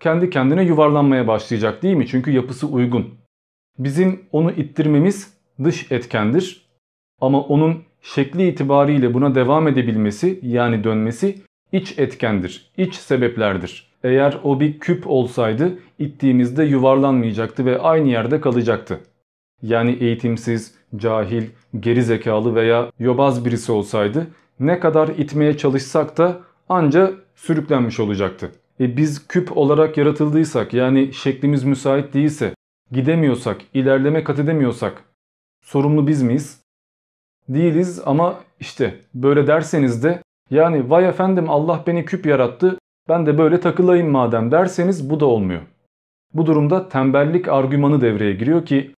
A: kendi kendine yuvarlanmaya başlayacak değil mi? Çünkü yapısı uygun. Bizim onu ittirmemiz dış etkendir. Ama onun şekli itibariyle buna devam edebilmesi yani dönmesi iç etkendir, iç sebeplerdir. Eğer o bir küp olsaydı ittiğimizde yuvarlanmayacaktı ve aynı yerde kalacaktı. Yani eğitimsiz, cahil, geri zekalı veya yobaz birisi olsaydı ne kadar itmeye çalışsak da anca sürüklenmiş olacaktı. E biz küp olarak yaratıldıysak yani şeklimiz müsait değilse, gidemiyorsak, ilerleme kat edemiyorsak sorumlu biz miyiz? Değiliz ama işte böyle derseniz de yani vay efendim Allah beni küp yarattı ben de böyle takılayım madem derseniz bu da olmuyor. Bu durumda tembellik argümanı devreye giriyor ki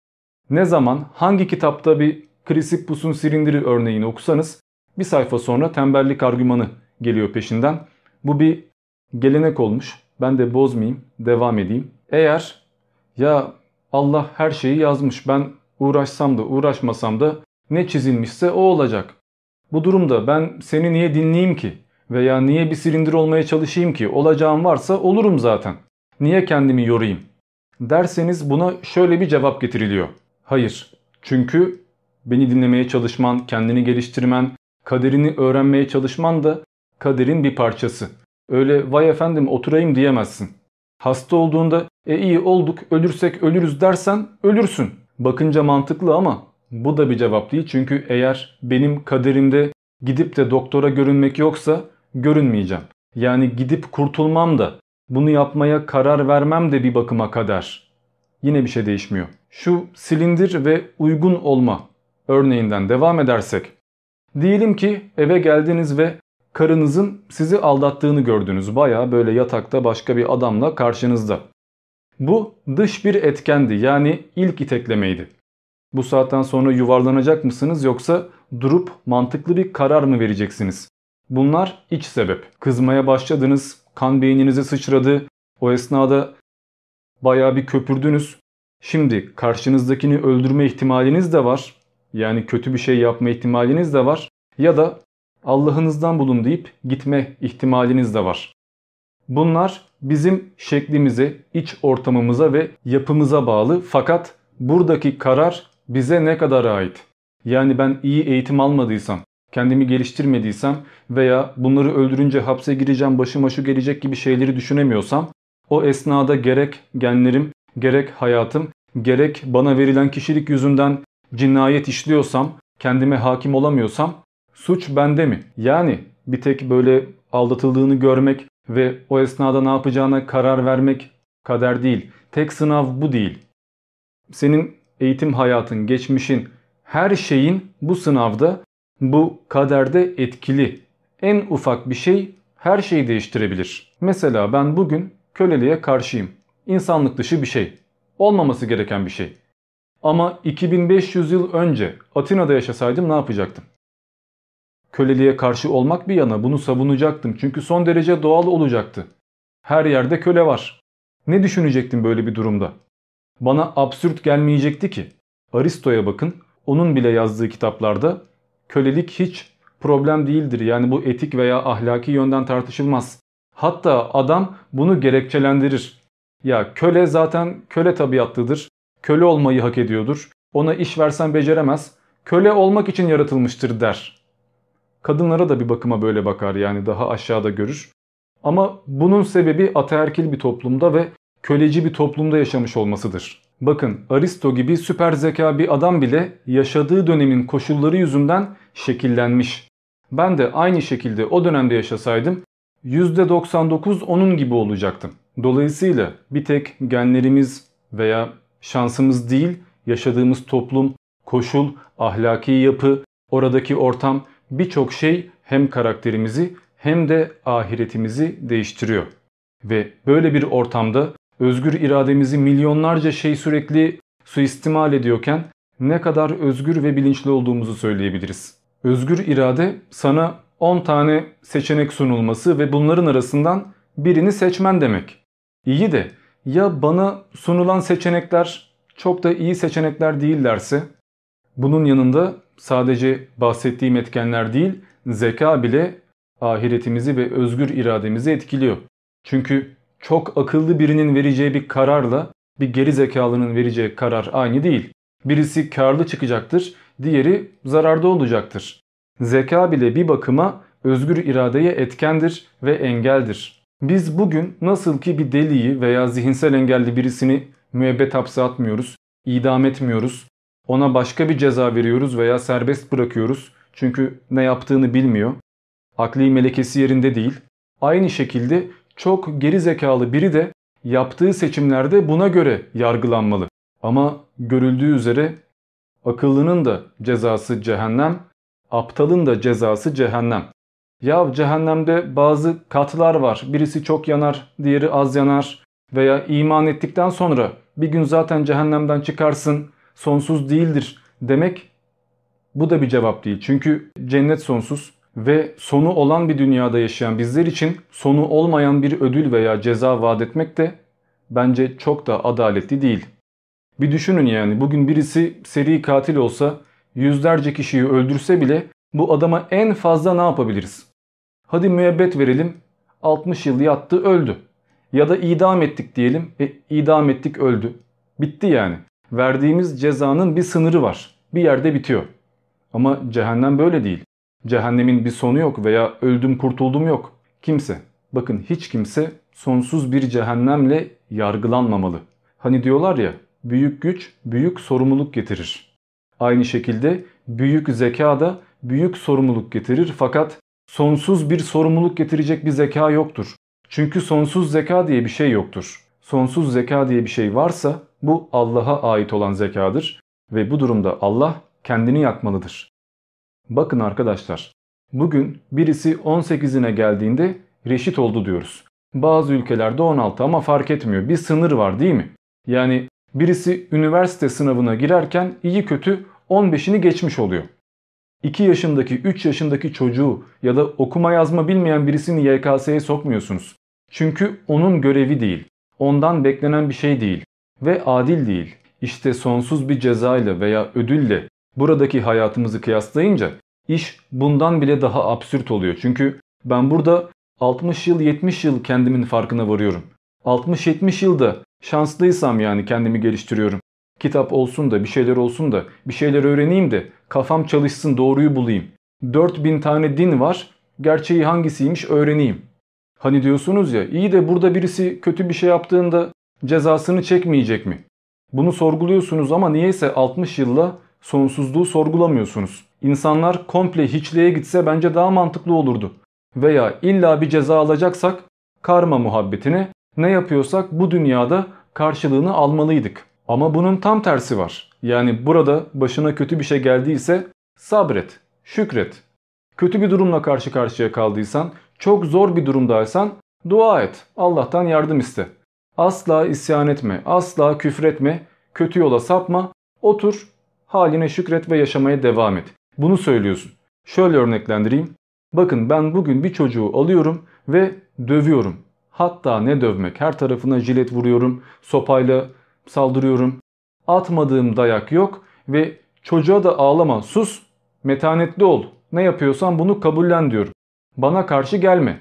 A: ne zaman hangi kitapta bir Chrysippus'un silindiri örneğini okusanız bir sayfa sonra tembellik argümanı geliyor peşinden. Bu bir gelenek olmuş. Ben de bozmayayım, devam edeyim. Eğer ya Allah her şeyi yazmış ben uğraşsam da uğraşmasam da ne çizilmişse o olacak. Bu durumda ben seni niye dinleyeyim ki? Veya niye bir silindir olmaya çalışayım ki? Olacağım varsa olurum zaten. Niye kendimi yorayım? Derseniz buna şöyle bir cevap getiriliyor. Hayır. Çünkü beni dinlemeye çalışman, kendini geliştirmen, kaderini öğrenmeye çalışman da kaderin bir parçası. Öyle vay efendim oturayım diyemezsin. Hasta olduğunda e iyi olduk ölürsek ölürüz dersen ölürsün. Bakınca mantıklı ama bu da bir cevap değil. Çünkü eğer benim kaderimde gidip de doktora görünmek yoksa görünmeyeceğim. Yani gidip kurtulmam da bunu yapmaya karar vermem de bir bakıma kader. Yine bir şey değişmiyor. Şu silindir ve uygun olma örneğinden devam edersek. Diyelim ki eve geldiniz ve karınızın sizi aldattığını gördünüz. Baya böyle yatakta başka bir adamla karşınızda. Bu dış bir etkendi yani ilk iteklemeydi. Bu saatten sonra yuvarlanacak mısınız yoksa durup mantıklı bir karar mı vereceksiniz? Bunlar iç sebep. Kızmaya başladınız, kan beyninize sıçradı. O esnada baya bir köpürdünüz. Şimdi karşınızdakini öldürme ihtimaliniz de var. Yani kötü bir şey yapma ihtimaliniz de var. Ya da Allah'ınızdan bulun deyip gitme ihtimaliniz de var. Bunlar bizim şeklimize, iç ortamımıza ve yapımıza bağlı fakat buradaki karar bize ne kadar ait? Yani ben iyi eğitim almadıysam, kendimi geliştirmediysem veya bunları öldürünce hapse gireceğim başıma şu gelecek gibi şeyleri düşünemiyorsam o esnada gerek genlerim, gerek hayatım, gerek bana verilen kişilik yüzünden cinayet işliyorsam, kendime hakim olamıyorsam suç bende mi? Yani bir tek böyle aldatıldığını görmek ve o esnada ne yapacağına karar vermek kader değil. Tek sınav bu değil. Senin eğitim hayatın, geçmişin, her şeyin bu sınavda, bu kaderde etkili. En ufak bir şey her şeyi değiştirebilir. Mesela ben bugün köleliğe karşıyım. İnsanlık dışı bir şey. Olmaması gereken bir şey. Ama 2500 yıl önce Atina'da yaşasaydım ne yapacaktım? Köleliğe karşı olmak bir yana bunu savunacaktım çünkü son derece doğal olacaktı. Her yerde köle var. Ne düşünecektim böyle bir durumda? Bana absürt gelmeyecekti ki. Aristo'ya bakın, onun bile yazdığı kitaplarda kölelik hiç problem değildir. Yani bu etik veya ahlaki yönden tartışılmaz. Hatta adam bunu gerekçelendirir. Ya köle zaten köle tabiatlıdır. Köle olmayı hak ediyordur. Ona iş versen beceremez. Köle olmak için yaratılmıştır der. Kadınlara da bir bakıma böyle bakar yani daha aşağıda görür. Ama bunun sebebi ataerkil bir toplumda ve köleci bir toplumda yaşamış olmasıdır. Bakın Aristo gibi süper zeka bir adam bile yaşadığı dönemin koşulları yüzünden şekillenmiş. Ben de aynı şekilde o dönemde yaşasaydım %99 onun gibi olacaktım. Dolayısıyla bir tek genlerimiz veya şansımız değil yaşadığımız toplum, koşul, ahlaki yapı, oradaki ortam birçok şey hem karakterimizi hem de ahiretimizi değiştiriyor. Ve böyle bir ortamda özgür irademizi milyonlarca şey sürekli suistimal ediyorken ne kadar özgür ve bilinçli olduğumuzu söyleyebiliriz. Özgür irade sana 10 tane seçenek sunulması ve bunların arasından birini seçmen demek. İyi de ya bana sunulan seçenekler çok da iyi seçenekler değillerse bunun yanında sadece bahsettiğim etkenler değil zeka bile ahiretimizi ve özgür irademizi etkiliyor. Çünkü çok akıllı birinin vereceği bir kararla bir geri zekalının vereceği karar aynı değil. Birisi karlı çıkacaktır, diğeri zararda olacaktır. Zeka bile bir bakıma özgür iradeye etkendir ve engeldir. Biz bugün nasıl ki bir deliyi veya zihinsel engelli birisini müebbet hapse atmıyoruz, idam etmiyoruz, ona başka bir ceza veriyoruz veya serbest bırakıyoruz çünkü ne yaptığını bilmiyor. Akli melekesi yerinde değil. Aynı şekilde çok geri zekalı biri de yaptığı seçimlerde buna göre yargılanmalı. Ama görüldüğü üzere akıllının da cezası cehennem, aptalın da cezası cehennem. Ya cehennemde bazı katlar var. Birisi çok yanar, diğeri az yanar. Veya iman ettikten sonra bir gün zaten cehennemden çıkarsın, sonsuz değildir demek bu da bir cevap değil. Çünkü cennet sonsuz, Ve sonu olan bir dünyada yaşayan bizler için sonu olmayan bir ödül veya ceza vaat etmek de bence çok da adaletli değil. Bir düşünün yani bugün birisi seri katil olsa yüzlerce kişiyi öldürse bile bu adama en fazla ne yapabiliriz? Hadi müebbet verelim 60 yıl yattı öldü. Ya da idam ettik diyelim e idam ettik öldü. Bitti yani. Verdiğimiz cezanın bir sınırı var. Bir yerde bitiyor. Ama cehennem böyle değil. Cehennemin bir sonu yok veya öldüm kurtuldum yok. Kimse, bakın hiç kimse sonsuz bir cehennemle yargılanmamalı. Hani diyorlar ya büyük güç büyük sorumluluk getirir. Aynı şekilde büyük zeka da büyük sorumluluk getirir fakat sonsuz bir sorumluluk getirecek bir zeka yoktur. Çünkü sonsuz zeka diye bir şey yoktur. Sonsuz zeka diye bir şey varsa bu Allah'a ait olan zekadır ve bu durumda Allah kendini yakmalıdır. Bakın arkadaşlar bugün birisi 18'ine geldiğinde reşit oldu diyoruz. Bazı ülkelerde 16 ama fark etmiyor. Bir sınır var değil mi? Yani birisi üniversite sınavına girerken iyi kötü 15'ini geçmiş oluyor. 2 yaşındaki 3 yaşındaki çocuğu ya da okuma yazma bilmeyen birisini YKS'ye sokmuyorsunuz. Çünkü onun görevi değil. Ondan beklenen bir şey değil. Ve adil değil. İşte sonsuz bir cezayla veya ödülle buradaki hayatımızı kıyaslayınca iş bundan bile daha absürt oluyor. Çünkü ben burada 60 yıl 70 yıl kendimin farkına varıyorum. 60-70 yılda şanslıysam yani kendimi geliştiriyorum. Kitap olsun da bir şeyler olsun da bir şeyler öğreneyim de kafam çalışsın doğruyu bulayım. 4000 tane din var gerçeği hangisiymiş öğreneyim. Hani diyorsunuz ya iyi de burada birisi kötü bir şey yaptığında cezasını çekmeyecek mi? Bunu sorguluyorsunuz ama niyeyse 60 yılla sonsuzluğu sorgulamıyorsunuz. İnsanlar komple hiçliğe gitse bence daha mantıklı olurdu. Veya illa bir ceza alacaksak karma muhabbetine ne yapıyorsak bu dünyada karşılığını almalıydık. Ama bunun tam tersi var. Yani burada başına kötü bir şey geldiyse sabret, şükret. Kötü bir durumla karşı karşıya kaldıysan, çok zor bir durumdaysan dua et. Allah'tan yardım iste. Asla isyan etme, asla küfretme, kötü yola sapma, otur, haline şükret ve yaşamaya devam et. Bunu söylüyorsun. Şöyle örneklendireyim. Bakın ben bugün bir çocuğu alıyorum ve dövüyorum. Hatta ne dövmek her tarafına jilet vuruyorum, sopayla saldırıyorum. Atmadığım dayak yok ve çocuğa da ağlama sus metanetli ol ne yapıyorsan bunu kabullen diyorum. Bana karşı gelme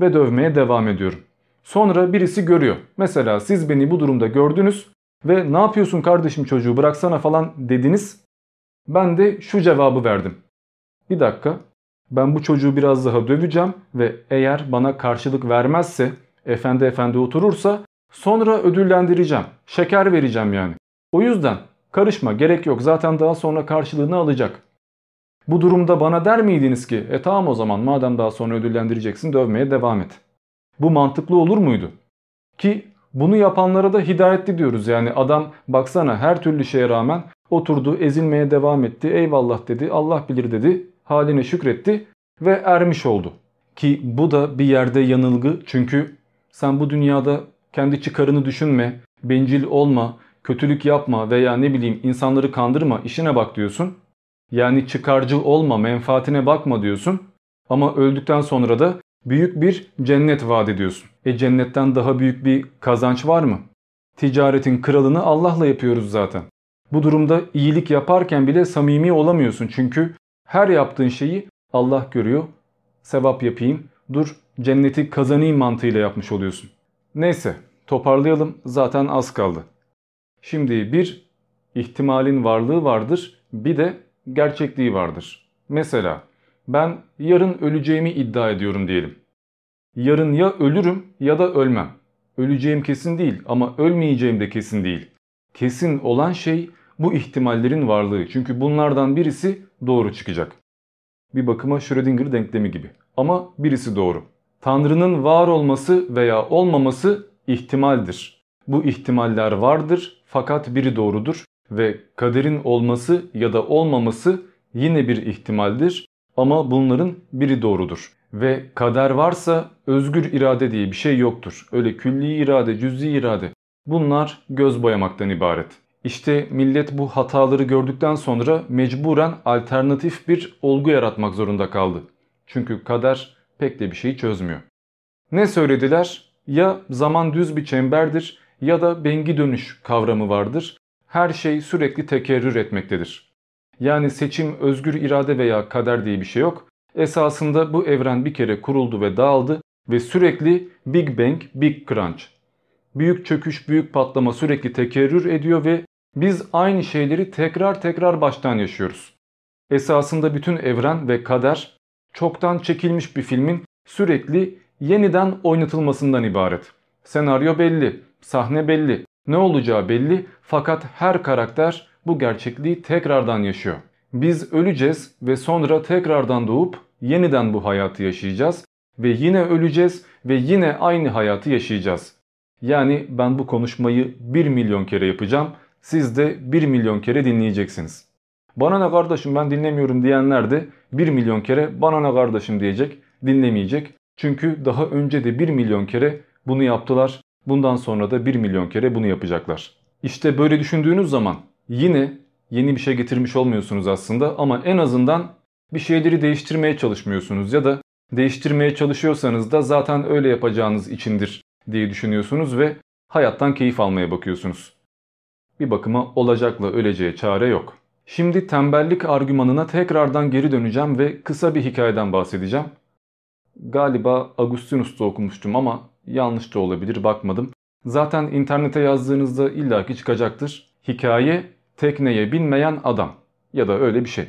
A: ve dövmeye devam ediyorum. Sonra birisi görüyor. Mesela siz beni bu durumda gördünüz ve ne yapıyorsun kardeşim çocuğu bıraksana falan dediniz. Ben de şu cevabı verdim. Bir dakika ben bu çocuğu biraz daha döveceğim ve eğer bana karşılık vermezse efendi efendi oturursa sonra ödüllendireceğim. Şeker vereceğim yani. O yüzden karışma gerek yok zaten daha sonra karşılığını alacak. Bu durumda bana der miydiniz ki e tamam o zaman madem daha sonra ödüllendireceksin dövmeye devam et. Bu mantıklı olur muydu? Ki bunu yapanlara da hidayetli diyoruz yani adam baksana her türlü şeye rağmen oturdu ezilmeye devam etti eyvallah dedi Allah bilir dedi haline şükretti ve ermiş oldu. Ki bu da bir yerde yanılgı çünkü sen bu dünyada kendi çıkarını düşünme, bencil olma, kötülük yapma veya ne bileyim insanları kandırma işine bak diyorsun. Yani çıkarcı olma, menfaatine bakma diyorsun. Ama öldükten sonra da büyük bir cennet vaat ediyorsun. E cennetten daha büyük bir kazanç var mı? Ticaretin kralını Allah'la yapıyoruz zaten. Bu durumda iyilik yaparken bile samimi olamıyorsun. Çünkü her yaptığın şeyi Allah görüyor. Sevap yapayım, dur cenneti kazanayım mantığıyla yapmış oluyorsun. Neyse toparlayalım zaten az kaldı. Şimdi bir ihtimalin varlığı vardır bir de gerçekliği vardır. Mesela ben yarın öleceğimi iddia ediyorum diyelim. Yarın ya ölürüm ya da ölmem. Öleceğim kesin değil ama ölmeyeceğim de kesin değil. Kesin olan şey bu ihtimallerin varlığı. Çünkü bunlardan birisi doğru çıkacak. Bir bakıma Schrödinger denklemi gibi. Ama birisi doğru. Tanrı'nın var olması veya olmaması ihtimaldir. Bu ihtimaller vardır fakat biri doğrudur ve kaderin olması ya da olmaması yine bir ihtimaldir ama bunların biri doğrudur. Ve kader varsa özgür irade diye bir şey yoktur. Öyle külli irade, cüz'i irade bunlar göz boyamaktan ibaret. İşte millet bu hataları gördükten sonra mecburen alternatif bir olgu yaratmak zorunda kaldı. Çünkü kader pek de bir şeyi çözmüyor. Ne söylediler? Ya zaman düz bir çemberdir ya da bengi dönüş kavramı vardır. Her şey sürekli tekerrür etmektedir. Yani seçim, özgür irade veya kader diye bir şey yok. Esasında bu evren bir kere kuruldu ve dağıldı ve sürekli Big Bang, Big Crunch. Büyük çöküş, büyük patlama sürekli tekerrür ediyor ve biz aynı şeyleri tekrar tekrar baştan yaşıyoruz. Esasında bütün evren ve kader çoktan çekilmiş bir filmin sürekli yeniden oynatılmasından ibaret. Senaryo belli, sahne belli, ne olacağı belli fakat her karakter bu gerçekliği tekrardan yaşıyor. Biz öleceğiz ve sonra tekrardan doğup yeniden bu hayatı yaşayacağız ve yine öleceğiz ve yine aynı hayatı yaşayacağız. Yani ben bu konuşmayı 1 milyon kere yapacağım. Siz de 1 milyon kere dinleyeceksiniz. Bana ne kardeşim ben dinlemiyorum diyenler de 1 milyon kere bana ne kardeşim diyecek, dinlemeyecek. Çünkü daha önce de 1 milyon kere bunu yaptılar. Bundan sonra da 1 milyon kere bunu yapacaklar. İşte böyle düşündüğünüz zaman yine yeni bir şey getirmiş olmuyorsunuz aslında ama en azından bir şeyleri değiştirmeye çalışmıyorsunuz ya da değiştirmeye çalışıyorsanız da zaten öyle yapacağınız içindir diye düşünüyorsunuz ve hayattan keyif almaya bakıyorsunuz. Bir bakıma olacakla öleceğe çare yok. Şimdi tembellik argümanına tekrardan geri döneceğim ve kısa bir hikayeden bahsedeceğim. Galiba Agustinus'ta okumuştum ama yanlış da olabilir bakmadım. Zaten internete yazdığınızda illaki çıkacaktır. Hikaye tekneye binmeyen adam ya da öyle bir şey.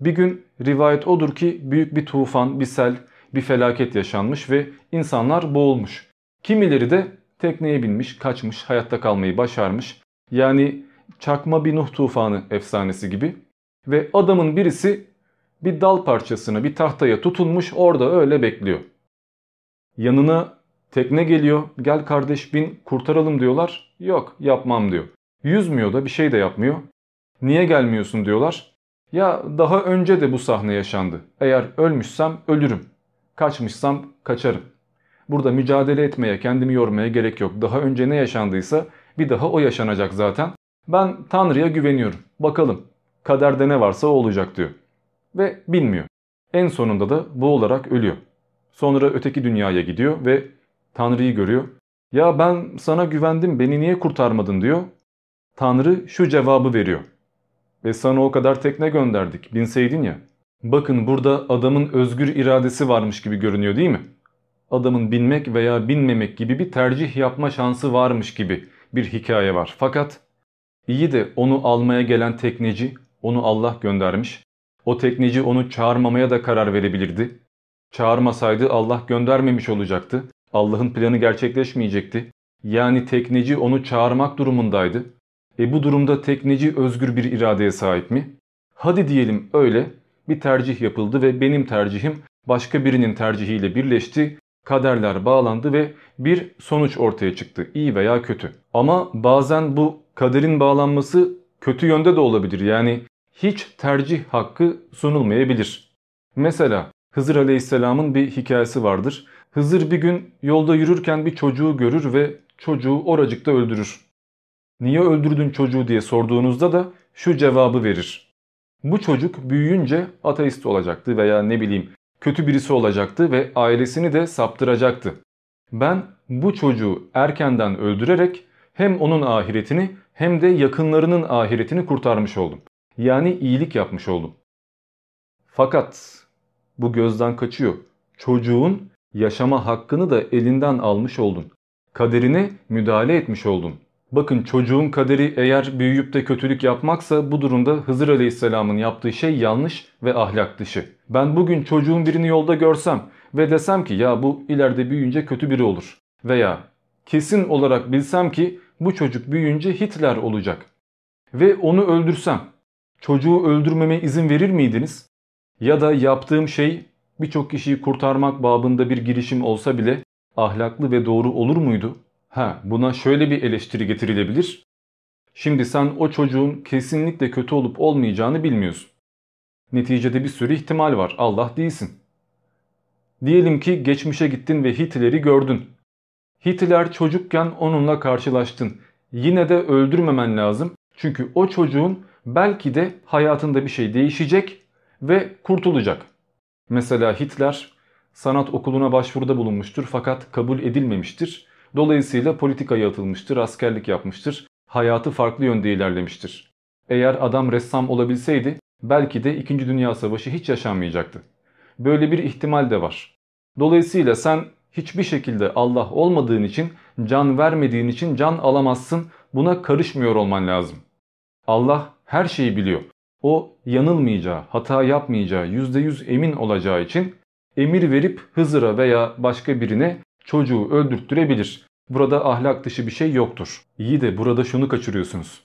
A: Bir gün rivayet odur ki büyük bir tufan, bir sel, bir felaket yaşanmış ve insanlar boğulmuş. Kimileri de tekneye binmiş, kaçmış, hayatta kalmayı başarmış. Yani çakma bir Nuh tufanı efsanesi gibi. Ve adamın birisi bir dal parçasına, bir tahtaya tutunmuş orada öyle bekliyor. Yanına tekne geliyor, gel kardeş bin kurtaralım diyorlar. Yok yapmam diyor. Yüzmüyor da bir şey de yapmıyor. Niye gelmiyorsun diyorlar. Ya daha önce de bu sahne yaşandı. Eğer ölmüşsem ölürüm. Kaçmışsam kaçarım. Burada mücadele etmeye, kendimi yormaya gerek yok. Daha önce ne yaşandıysa bir daha o yaşanacak zaten. Ben Tanrı'ya güveniyorum. Bakalım kaderde ne varsa o olacak diyor. Ve bilmiyor. En sonunda da bu olarak ölüyor. Sonra öteki dünyaya gidiyor ve Tanrı'yı görüyor. Ya ben sana güvendim beni niye kurtarmadın diyor. Tanrı şu cevabı veriyor. Ve sana o kadar tekne gönderdik binseydin ya. Bakın burada adamın özgür iradesi varmış gibi görünüyor değil mi? Adamın binmek veya binmemek gibi bir tercih yapma şansı varmış gibi bir hikaye var. Fakat iyi de onu almaya gelen tekneci onu Allah göndermiş. O tekneci onu çağırmamaya da karar verebilirdi. Çağırmasaydı Allah göndermemiş olacaktı. Allah'ın planı gerçekleşmeyecekti. Yani tekneci onu çağırmak durumundaydı. E bu durumda tekneci özgür bir iradeye sahip mi? Hadi diyelim öyle bir tercih yapıldı ve benim tercihim başka birinin tercihiyle birleşti. Kaderler bağlandı ve bir sonuç ortaya çıktı iyi veya kötü. Ama bazen bu kaderin bağlanması kötü yönde de olabilir. Yani hiç tercih hakkı sunulmayabilir. Mesela Hızır Aleyhisselam'ın bir hikayesi vardır. Hızır bir gün yolda yürürken bir çocuğu görür ve çocuğu oracıkta öldürür. Niye öldürdün çocuğu diye sorduğunuzda da şu cevabı verir. Bu çocuk büyüyünce ateist olacaktı veya ne bileyim kötü birisi olacaktı ve ailesini de saptıracaktı. Ben bu çocuğu erkenden öldürerek hem onun ahiretini hem de yakınlarının ahiretini kurtarmış oldum. Yani iyilik yapmış oldum. Fakat bu gözden kaçıyor. Çocuğun yaşama hakkını da elinden almış oldun. Kaderine müdahale etmiş oldun. Bakın çocuğun kaderi eğer büyüyüp de kötülük yapmaksa bu durumda Hızır Aleyhisselam'ın yaptığı şey yanlış ve ahlak dışı. Ben bugün çocuğun birini yolda görsem ve desem ki ya bu ileride büyüyünce kötü biri olur. Veya kesin olarak bilsem ki bu çocuk büyüyünce Hitler olacak. Ve onu öldürsem çocuğu öldürmeme izin verir miydiniz? Ya da yaptığım şey birçok kişiyi kurtarmak babında bir girişim olsa bile ahlaklı ve doğru olur muydu? Ha, buna şöyle bir eleştiri getirilebilir. Şimdi sen o çocuğun kesinlikle kötü olup olmayacağını bilmiyorsun. Neticede bir sürü ihtimal var. Allah değilsin. Diyelim ki geçmişe gittin ve Hitler'i gördün. Hitler çocukken onunla karşılaştın. Yine de öldürmemen lazım. Çünkü o çocuğun belki de hayatında bir şey değişecek ve kurtulacak. Mesela Hitler sanat okuluna başvuruda bulunmuştur fakat kabul edilmemiştir. Dolayısıyla politikaya atılmıştır, askerlik yapmıştır. Hayatı farklı yönde ilerlemiştir. Eğer adam ressam olabilseydi belki de 2. Dünya Savaşı hiç yaşanmayacaktı. Böyle bir ihtimal de var. Dolayısıyla sen hiçbir şekilde Allah olmadığın için, can vermediğin için can alamazsın. Buna karışmıyor olman lazım. Allah her şeyi biliyor. O yanılmayacağı, hata yapmayacağı, %100 emin olacağı için emir verip Hızır'a veya başka birine çocuğu öldürttürebilir. Burada ahlak dışı bir şey yoktur. İyi de burada şunu kaçırıyorsunuz.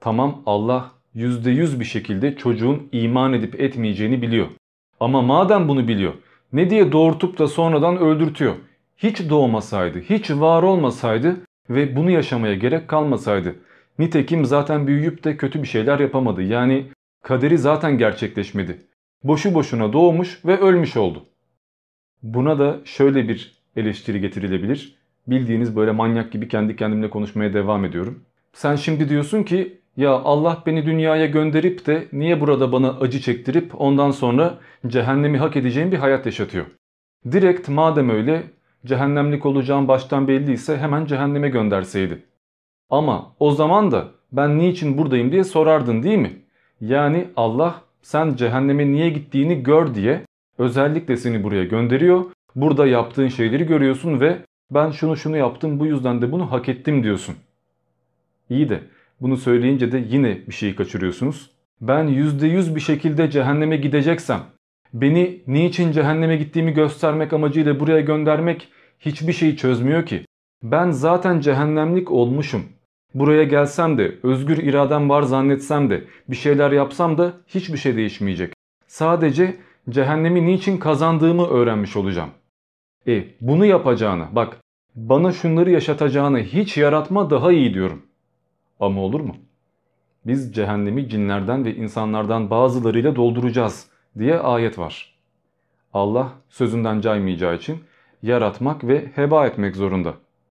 A: Tamam Allah %100 bir şekilde çocuğun iman edip etmeyeceğini biliyor. Ama madem bunu biliyor ne diye doğurtup da sonradan öldürtüyor? Hiç doğmasaydı, hiç var olmasaydı ve bunu yaşamaya gerek kalmasaydı. Nitekim zaten büyüyüp de kötü bir şeyler yapamadı. Yani kaderi zaten gerçekleşmedi. Boşu boşuna doğmuş ve ölmüş oldu. Buna da şöyle bir eleştiri getirilebilir. Bildiğiniz böyle manyak gibi kendi kendimle konuşmaya devam ediyorum. Sen şimdi diyorsun ki ya Allah beni dünyaya gönderip de niye burada bana acı çektirip ondan sonra cehennemi hak edeceğim bir hayat yaşatıyor. Direkt madem öyle cehennemlik olacağım baştan belliyse hemen cehenneme gönderseydi. Ama o zaman da ben niçin buradayım diye sorardın değil mi? Yani Allah sen cehenneme niye gittiğini gör diye özellikle seni buraya gönderiyor. Burada yaptığın şeyleri görüyorsun ve ben şunu şunu yaptım bu yüzden de bunu hak ettim diyorsun. İyi de bunu söyleyince de yine bir şeyi kaçırıyorsunuz. Ben %100 bir şekilde cehenneme gideceksem, beni niçin cehenneme gittiğimi göstermek amacıyla buraya göndermek hiçbir şeyi çözmüyor ki. Ben zaten cehennemlik olmuşum. Buraya gelsem de, özgür iradem var zannetsem de, bir şeyler yapsam da hiçbir şey değişmeyecek. Sadece cehennemi niçin kazandığımı öğrenmiş olacağım. E bunu yapacağını, bak bana şunları yaşatacağını hiç yaratma daha iyi diyorum. Ama olur mu? Biz cehennemi cinlerden ve insanlardan bazılarıyla dolduracağız diye ayet var. Allah sözünden caymayacağı için yaratmak ve heba etmek zorunda.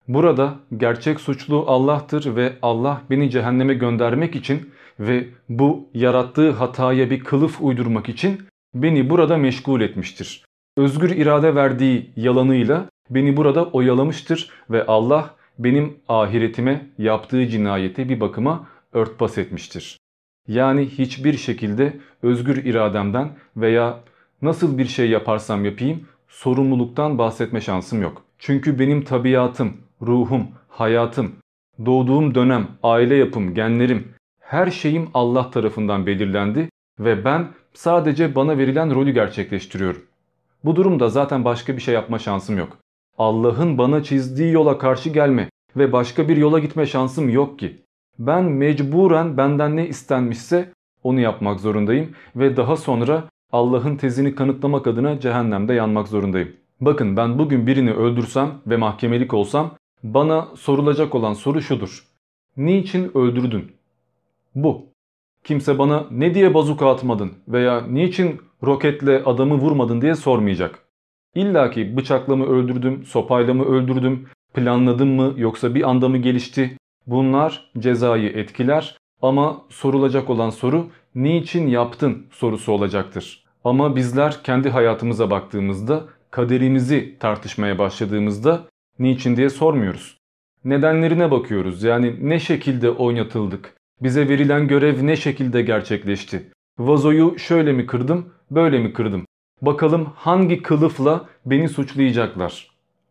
A: Burada gerçek suçlu Allah'tır ve Allah beni cehenneme göndermek için ve bu yarattığı hataya bir kılıf uydurmak için beni burada meşgul etmiştir. Özgür irade verdiği yalanıyla beni burada oyalamıştır ve Allah benim ahiretime yaptığı cinayeti bir bakıma örtbas etmiştir. Yani hiçbir şekilde özgür irademden veya nasıl bir şey yaparsam yapayım sorumluluktan bahsetme şansım yok. Çünkü benim tabiatım, ruhum, hayatım, doğduğum dönem, aile yapım, genlerim, her şeyim Allah tarafından belirlendi ve ben sadece bana verilen rolü gerçekleştiriyorum. Bu durumda zaten başka bir şey yapma şansım yok. Allah'ın bana çizdiği yola karşı gelme ve başka bir yola gitme şansım yok ki. Ben mecburen benden ne istenmişse onu yapmak zorundayım ve daha sonra Allah'ın tezini kanıtlamak adına cehennemde yanmak zorundayım. Bakın ben bugün birini öldürsem ve mahkemelik olsam bana sorulacak olan soru şudur. Niçin öldürdün? Bu. Kimse bana ne diye bazuka atmadın veya niçin roketle adamı vurmadın diye sormayacak. İlla ki bıçakla mı öldürdüm, sopayla mı öldürdüm, planladım mı yoksa bir anda mı gelişti? Bunlar cezayı etkiler ama sorulacak olan soru niçin yaptın sorusu olacaktır. Ama bizler kendi hayatımıza baktığımızda kaderimizi tartışmaya başladığımızda niçin diye sormuyoruz. Nedenlerine bakıyoruz yani ne şekilde oynatıldık, bize verilen görev ne şekilde gerçekleşti. Vazoyu şöyle mi kırdım, böyle mi kırdım? Bakalım hangi kılıfla beni suçlayacaklar.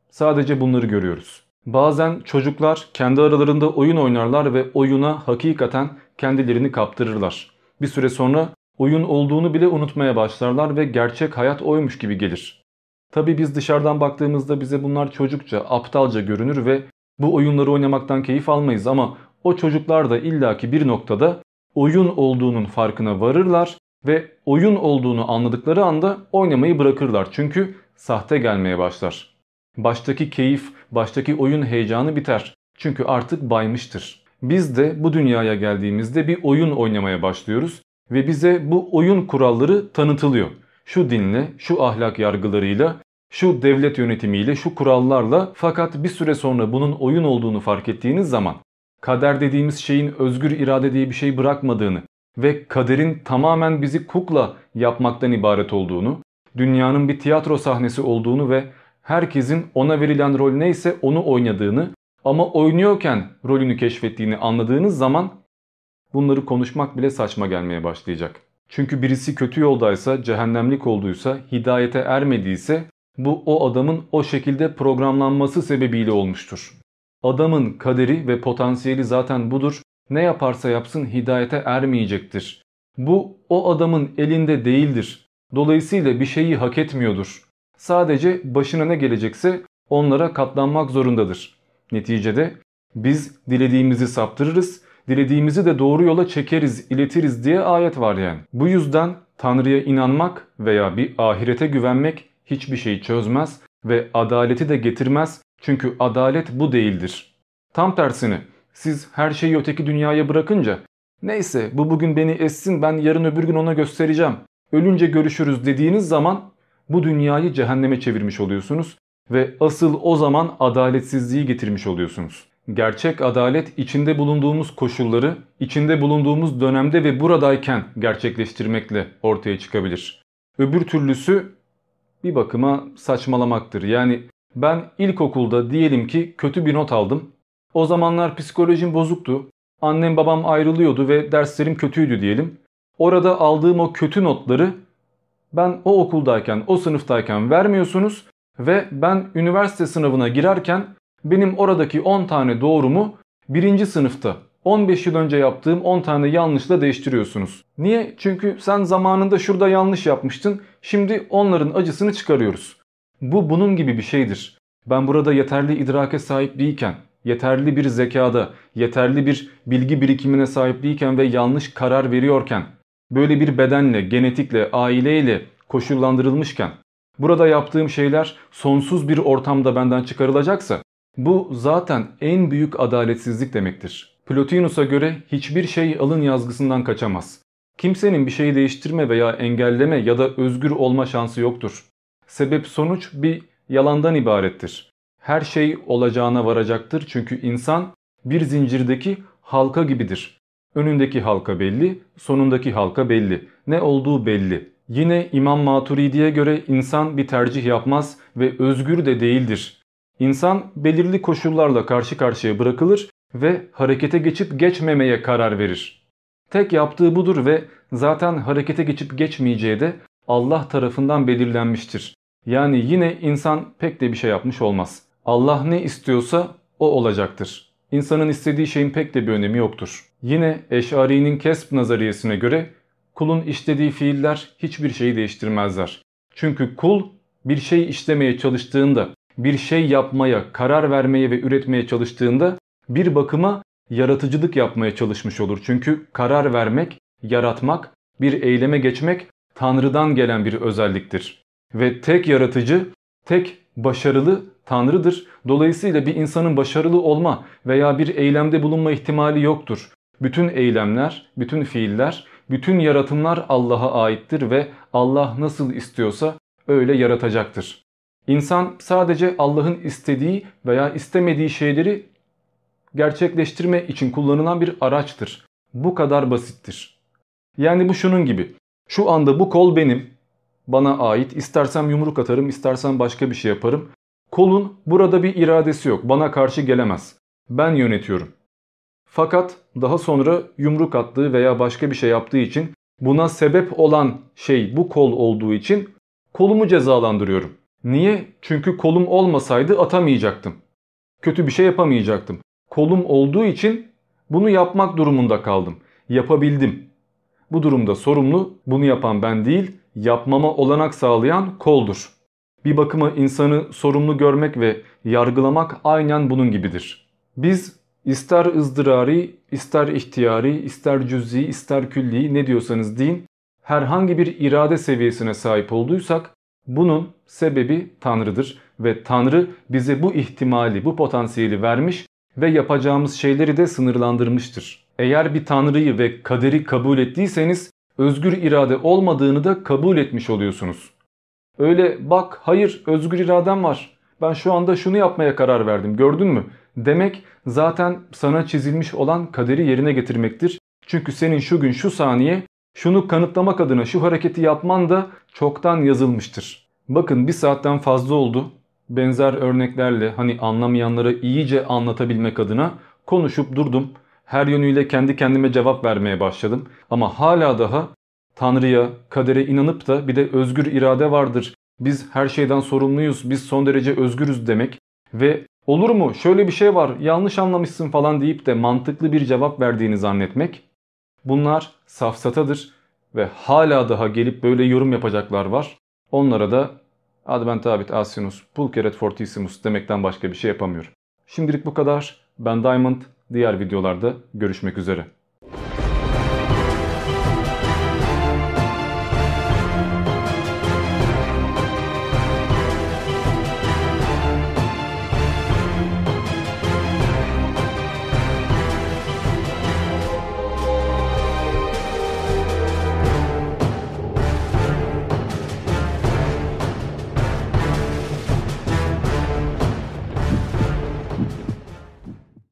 A: Sadece bunları görüyoruz. Bazen çocuklar kendi aralarında oyun oynarlar ve oyuna hakikaten kendilerini kaptırırlar. Bir süre sonra oyun olduğunu bile unutmaya başlarlar ve gerçek hayat oymuş gibi gelir. Tabi biz dışarıdan baktığımızda bize bunlar çocukça, aptalca görünür ve bu oyunları oynamaktan keyif almayız ama o çocuklar da illaki bir noktada oyun olduğunun farkına varırlar ve oyun olduğunu anladıkları anda oynamayı bırakırlar. Çünkü sahte gelmeye başlar. Baştaki keyif, baştaki oyun heyecanı biter. Çünkü artık baymıştır. Biz de bu dünyaya geldiğimizde bir oyun oynamaya başlıyoruz ve bize bu oyun kuralları tanıtılıyor. Şu dinle, şu ahlak yargılarıyla, şu devlet yönetimiyle, şu kurallarla fakat bir süre sonra bunun oyun olduğunu fark ettiğiniz zaman kader dediğimiz şeyin özgür irade diye bir şey bırakmadığını ve kaderin tamamen bizi kukla yapmaktan ibaret olduğunu dünyanın bir tiyatro sahnesi olduğunu ve herkesin ona verilen rol neyse onu oynadığını ama oynuyorken rolünü keşfettiğini anladığınız zaman bunları konuşmak bile saçma gelmeye başlayacak. Çünkü birisi kötü yoldaysa, cehennemlik olduysa, hidayete ermediyse bu o adamın o şekilde programlanması sebebiyle olmuştur. Adamın kaderi ve potansiyeli zaten budur. Ne yaparsa yapsın hidayete ermeyecektir. Bu o adamın elinde değildir. Dolayısıyla bir şeyi hak etmiyordur. Sadece başına ne gelecekse onlara katlanmak zorundadır. Neticede biz dilediğimizi saptırırız, dilediğimizi de doğru yola çekeriz, iletiriz diye ayet var yani. Bu yüzden Tanrı'ya inanmak veya bir ahirete güvenmek hiçbir şeyi çözmez ve adaleti de getirmez çünkü adalet bu değildir. Tam tersine siz her şeyi öteki dünyaya bırakınca neyse bu bugün beni essin ben yarın öbür gün ona göstereceğim. Ölünce görüşürüz dediğiniz zaman bu dünyayı cehenneme çevirmiş oluyorsunuz ve asıl o zaman adaletsizliği getirmiş oluyorsunuz. Gerçek adalet içinde bulunduğumuz koşulları, içinde bulunduğumuz dönemde ve buradayken gerçekleştirmekle ortaya çıkabilir. Öbür türlüsü bir bakıma saçmalamaktır. Yani ben ilkokulda diyelim ki kötü bir not aldım. O zamanlar psikolojim bozuktu. Annem babam ayrılıyordu ve derslerim kötüydü diyelim. Orada aldığım o kötü notları ben o okuldayken, o sınıftayken vermiyorsunuz ve ben üniversite sınavına girerken benim oradaki 10 tane doğrumu birinci sınıfta 15 yıl önce yaptığım 10 tane yanlışla değiştiriyorsunuz. Niye? Çünkü sen zamanında şurada yanlış yapmıştın. Şimdi onların acısını çıkarıyoruz. Bu bunun gibi bir şeydir. Ben burada yeterli idrake sahip değilken, yeterli bir zekada, yeterli bir bilgi birikimine sahip değilken ve yanlış karar veriyorken, böyle bir bedenle, genetikle, aileyle koşullandırılmışken, burada yaptığım şeyler sonsuz bir ortamda benden çıkarılacaksa, bu zaten en büyük adaletsizlik demektir. Plotinus'a göre hiçbir şey alın yazgısından kaçamaz. Kimsenin bir şeyi değiştirme veya engelleme ya da özgür olma şansı yoktur. Sebep sonuç bir yalandan ibarettir. Her şey olacağına varacaktır çünkü insan bir zincirdeki halka gibidir. Önündeki halka belli, sonundaki halka belli. Ne olduğu belli. Yine İmam Maturidi'ye göre insan bir tercih yapmaz ve özgür de değildir. İnsan belirli koşullarla karşı karşıya bırakılır ve harekete geçip geçmemeye karar verir. Tek yaptığı budur ve zaten harekete geçip geçmeyeceği de Allah tarafından belirlenmiştir. Yani yine insan pek de bir şey yapmış olmaz. Allah ne istiyorsa o olacaktır. İnsanın istediği şeyin pek de bir önemi yoktur. Yine Eş'ari'nin kesb nazariyesine göre kulun işlediği fiiller hiçbir şeyi değiştirmezler. Çünkü kul bir şey işlemeye çalıştığında, bir şey yapmaya, karar vermeye ve üretmeye çalıştığında bir bakıma yaratıcılık yapmaya çalışmış olur. Çünkü karar vermek, yaratmak, bir eyleme geçmek Tanrı'dan gelen bir özelliktir. Ve tek yaratıcı, tek başarılı Tanrı'dır. Dolayısıyla bir insanın başarılı olma veya bir eylemde bulunma ihtimali yoktur. Bütün eylemler, bütün fiiller, bütün yaratımlar Allah'a aittir ve Allah nasıl istiyorsa öyle yaratacaktır. İnsan sadece Allah'ın istediği veya istemediği şeyleri gerçekleştirme için kullanılan bir araçtır. Bu kadar basittir. Yani bu şunun gibi. Şu anda bu kol benim. Bana ait. İstersem yumruk atarım, istersem başka bir şey yaparım. Kolun burada bir iradesi yok. Bana karşı gelemez. Ben yönetiyorum. Fakat daha sonra yumruk attığı veya başka bir şey yaptığı için buna sebep olan şey bu kol olduğu için kolumu cezalandırıyorum. Niye? Çünkü kolum olmasaydı atamayacaktım. Kötü bir şey yapamayacaktım. Kolum olduğu için bunu yapmak durumunda kaldım. Yapabildim. Bu durumda sorumlu bunu yapan ben değil, yapmama olanak sağlayan koldur. Bir bakıma insanı sorumlu görmek ve yargılamak aynen bunun gibidir. Biz ister ızdırari, ister ihtiyari, ister cüz'i, ister külli ne diyorsanız deyin herhangi bir irade seviyesine sahip olduysak bunun sebebi Tanrı'dır ve Tanrı bize bu ihtimali, bu potansiyeli vermiş ve yapacağımız şeyleri de sınırlandırmıştır. Eğer bir tanrıyı ve kaderi kabul ettiyseniz özgür irade olmadığını da kabul etmiş oluyorsunuz. Öyle bak hayır özgür iradem var ben şu anda şunu yapmaya karar verdim gördün mü demek zaten sana çizilmiş olan kaderi yerine getirmektir. Çünkü senin şu gün şu saniye Şunu kanıtlamak adına şu hareketi yapman da çoktan yazılmıştır. Bakın bir saatten fazla oldu. Benzer örneklerle hani anlamayanlara iyice anlatabilmek adına konuşup durdum. Her yönüyle kendi kendime cevap vermeye başladım. Ama hala daha Tanrı'ya, kadere inanıp da bir de özgür irade vardır. Biz her şeyden sorumluyuz, biz son derece özgürüz demek ve olur mu şöyle bir şey var yanlış anlamışsın falan deyip de mantıklı bir cevap verdiğini zannetmek bunlar safsatadır ve hala daha gelip böyle yorum yapacaklar var. Onlara da adventabit asinus pulcheret fortissimus demekten başka bir şey yapamıyorum. Şimdilik bu kadar. Ben Diamond. Diğer videolarda görüşmek üzere.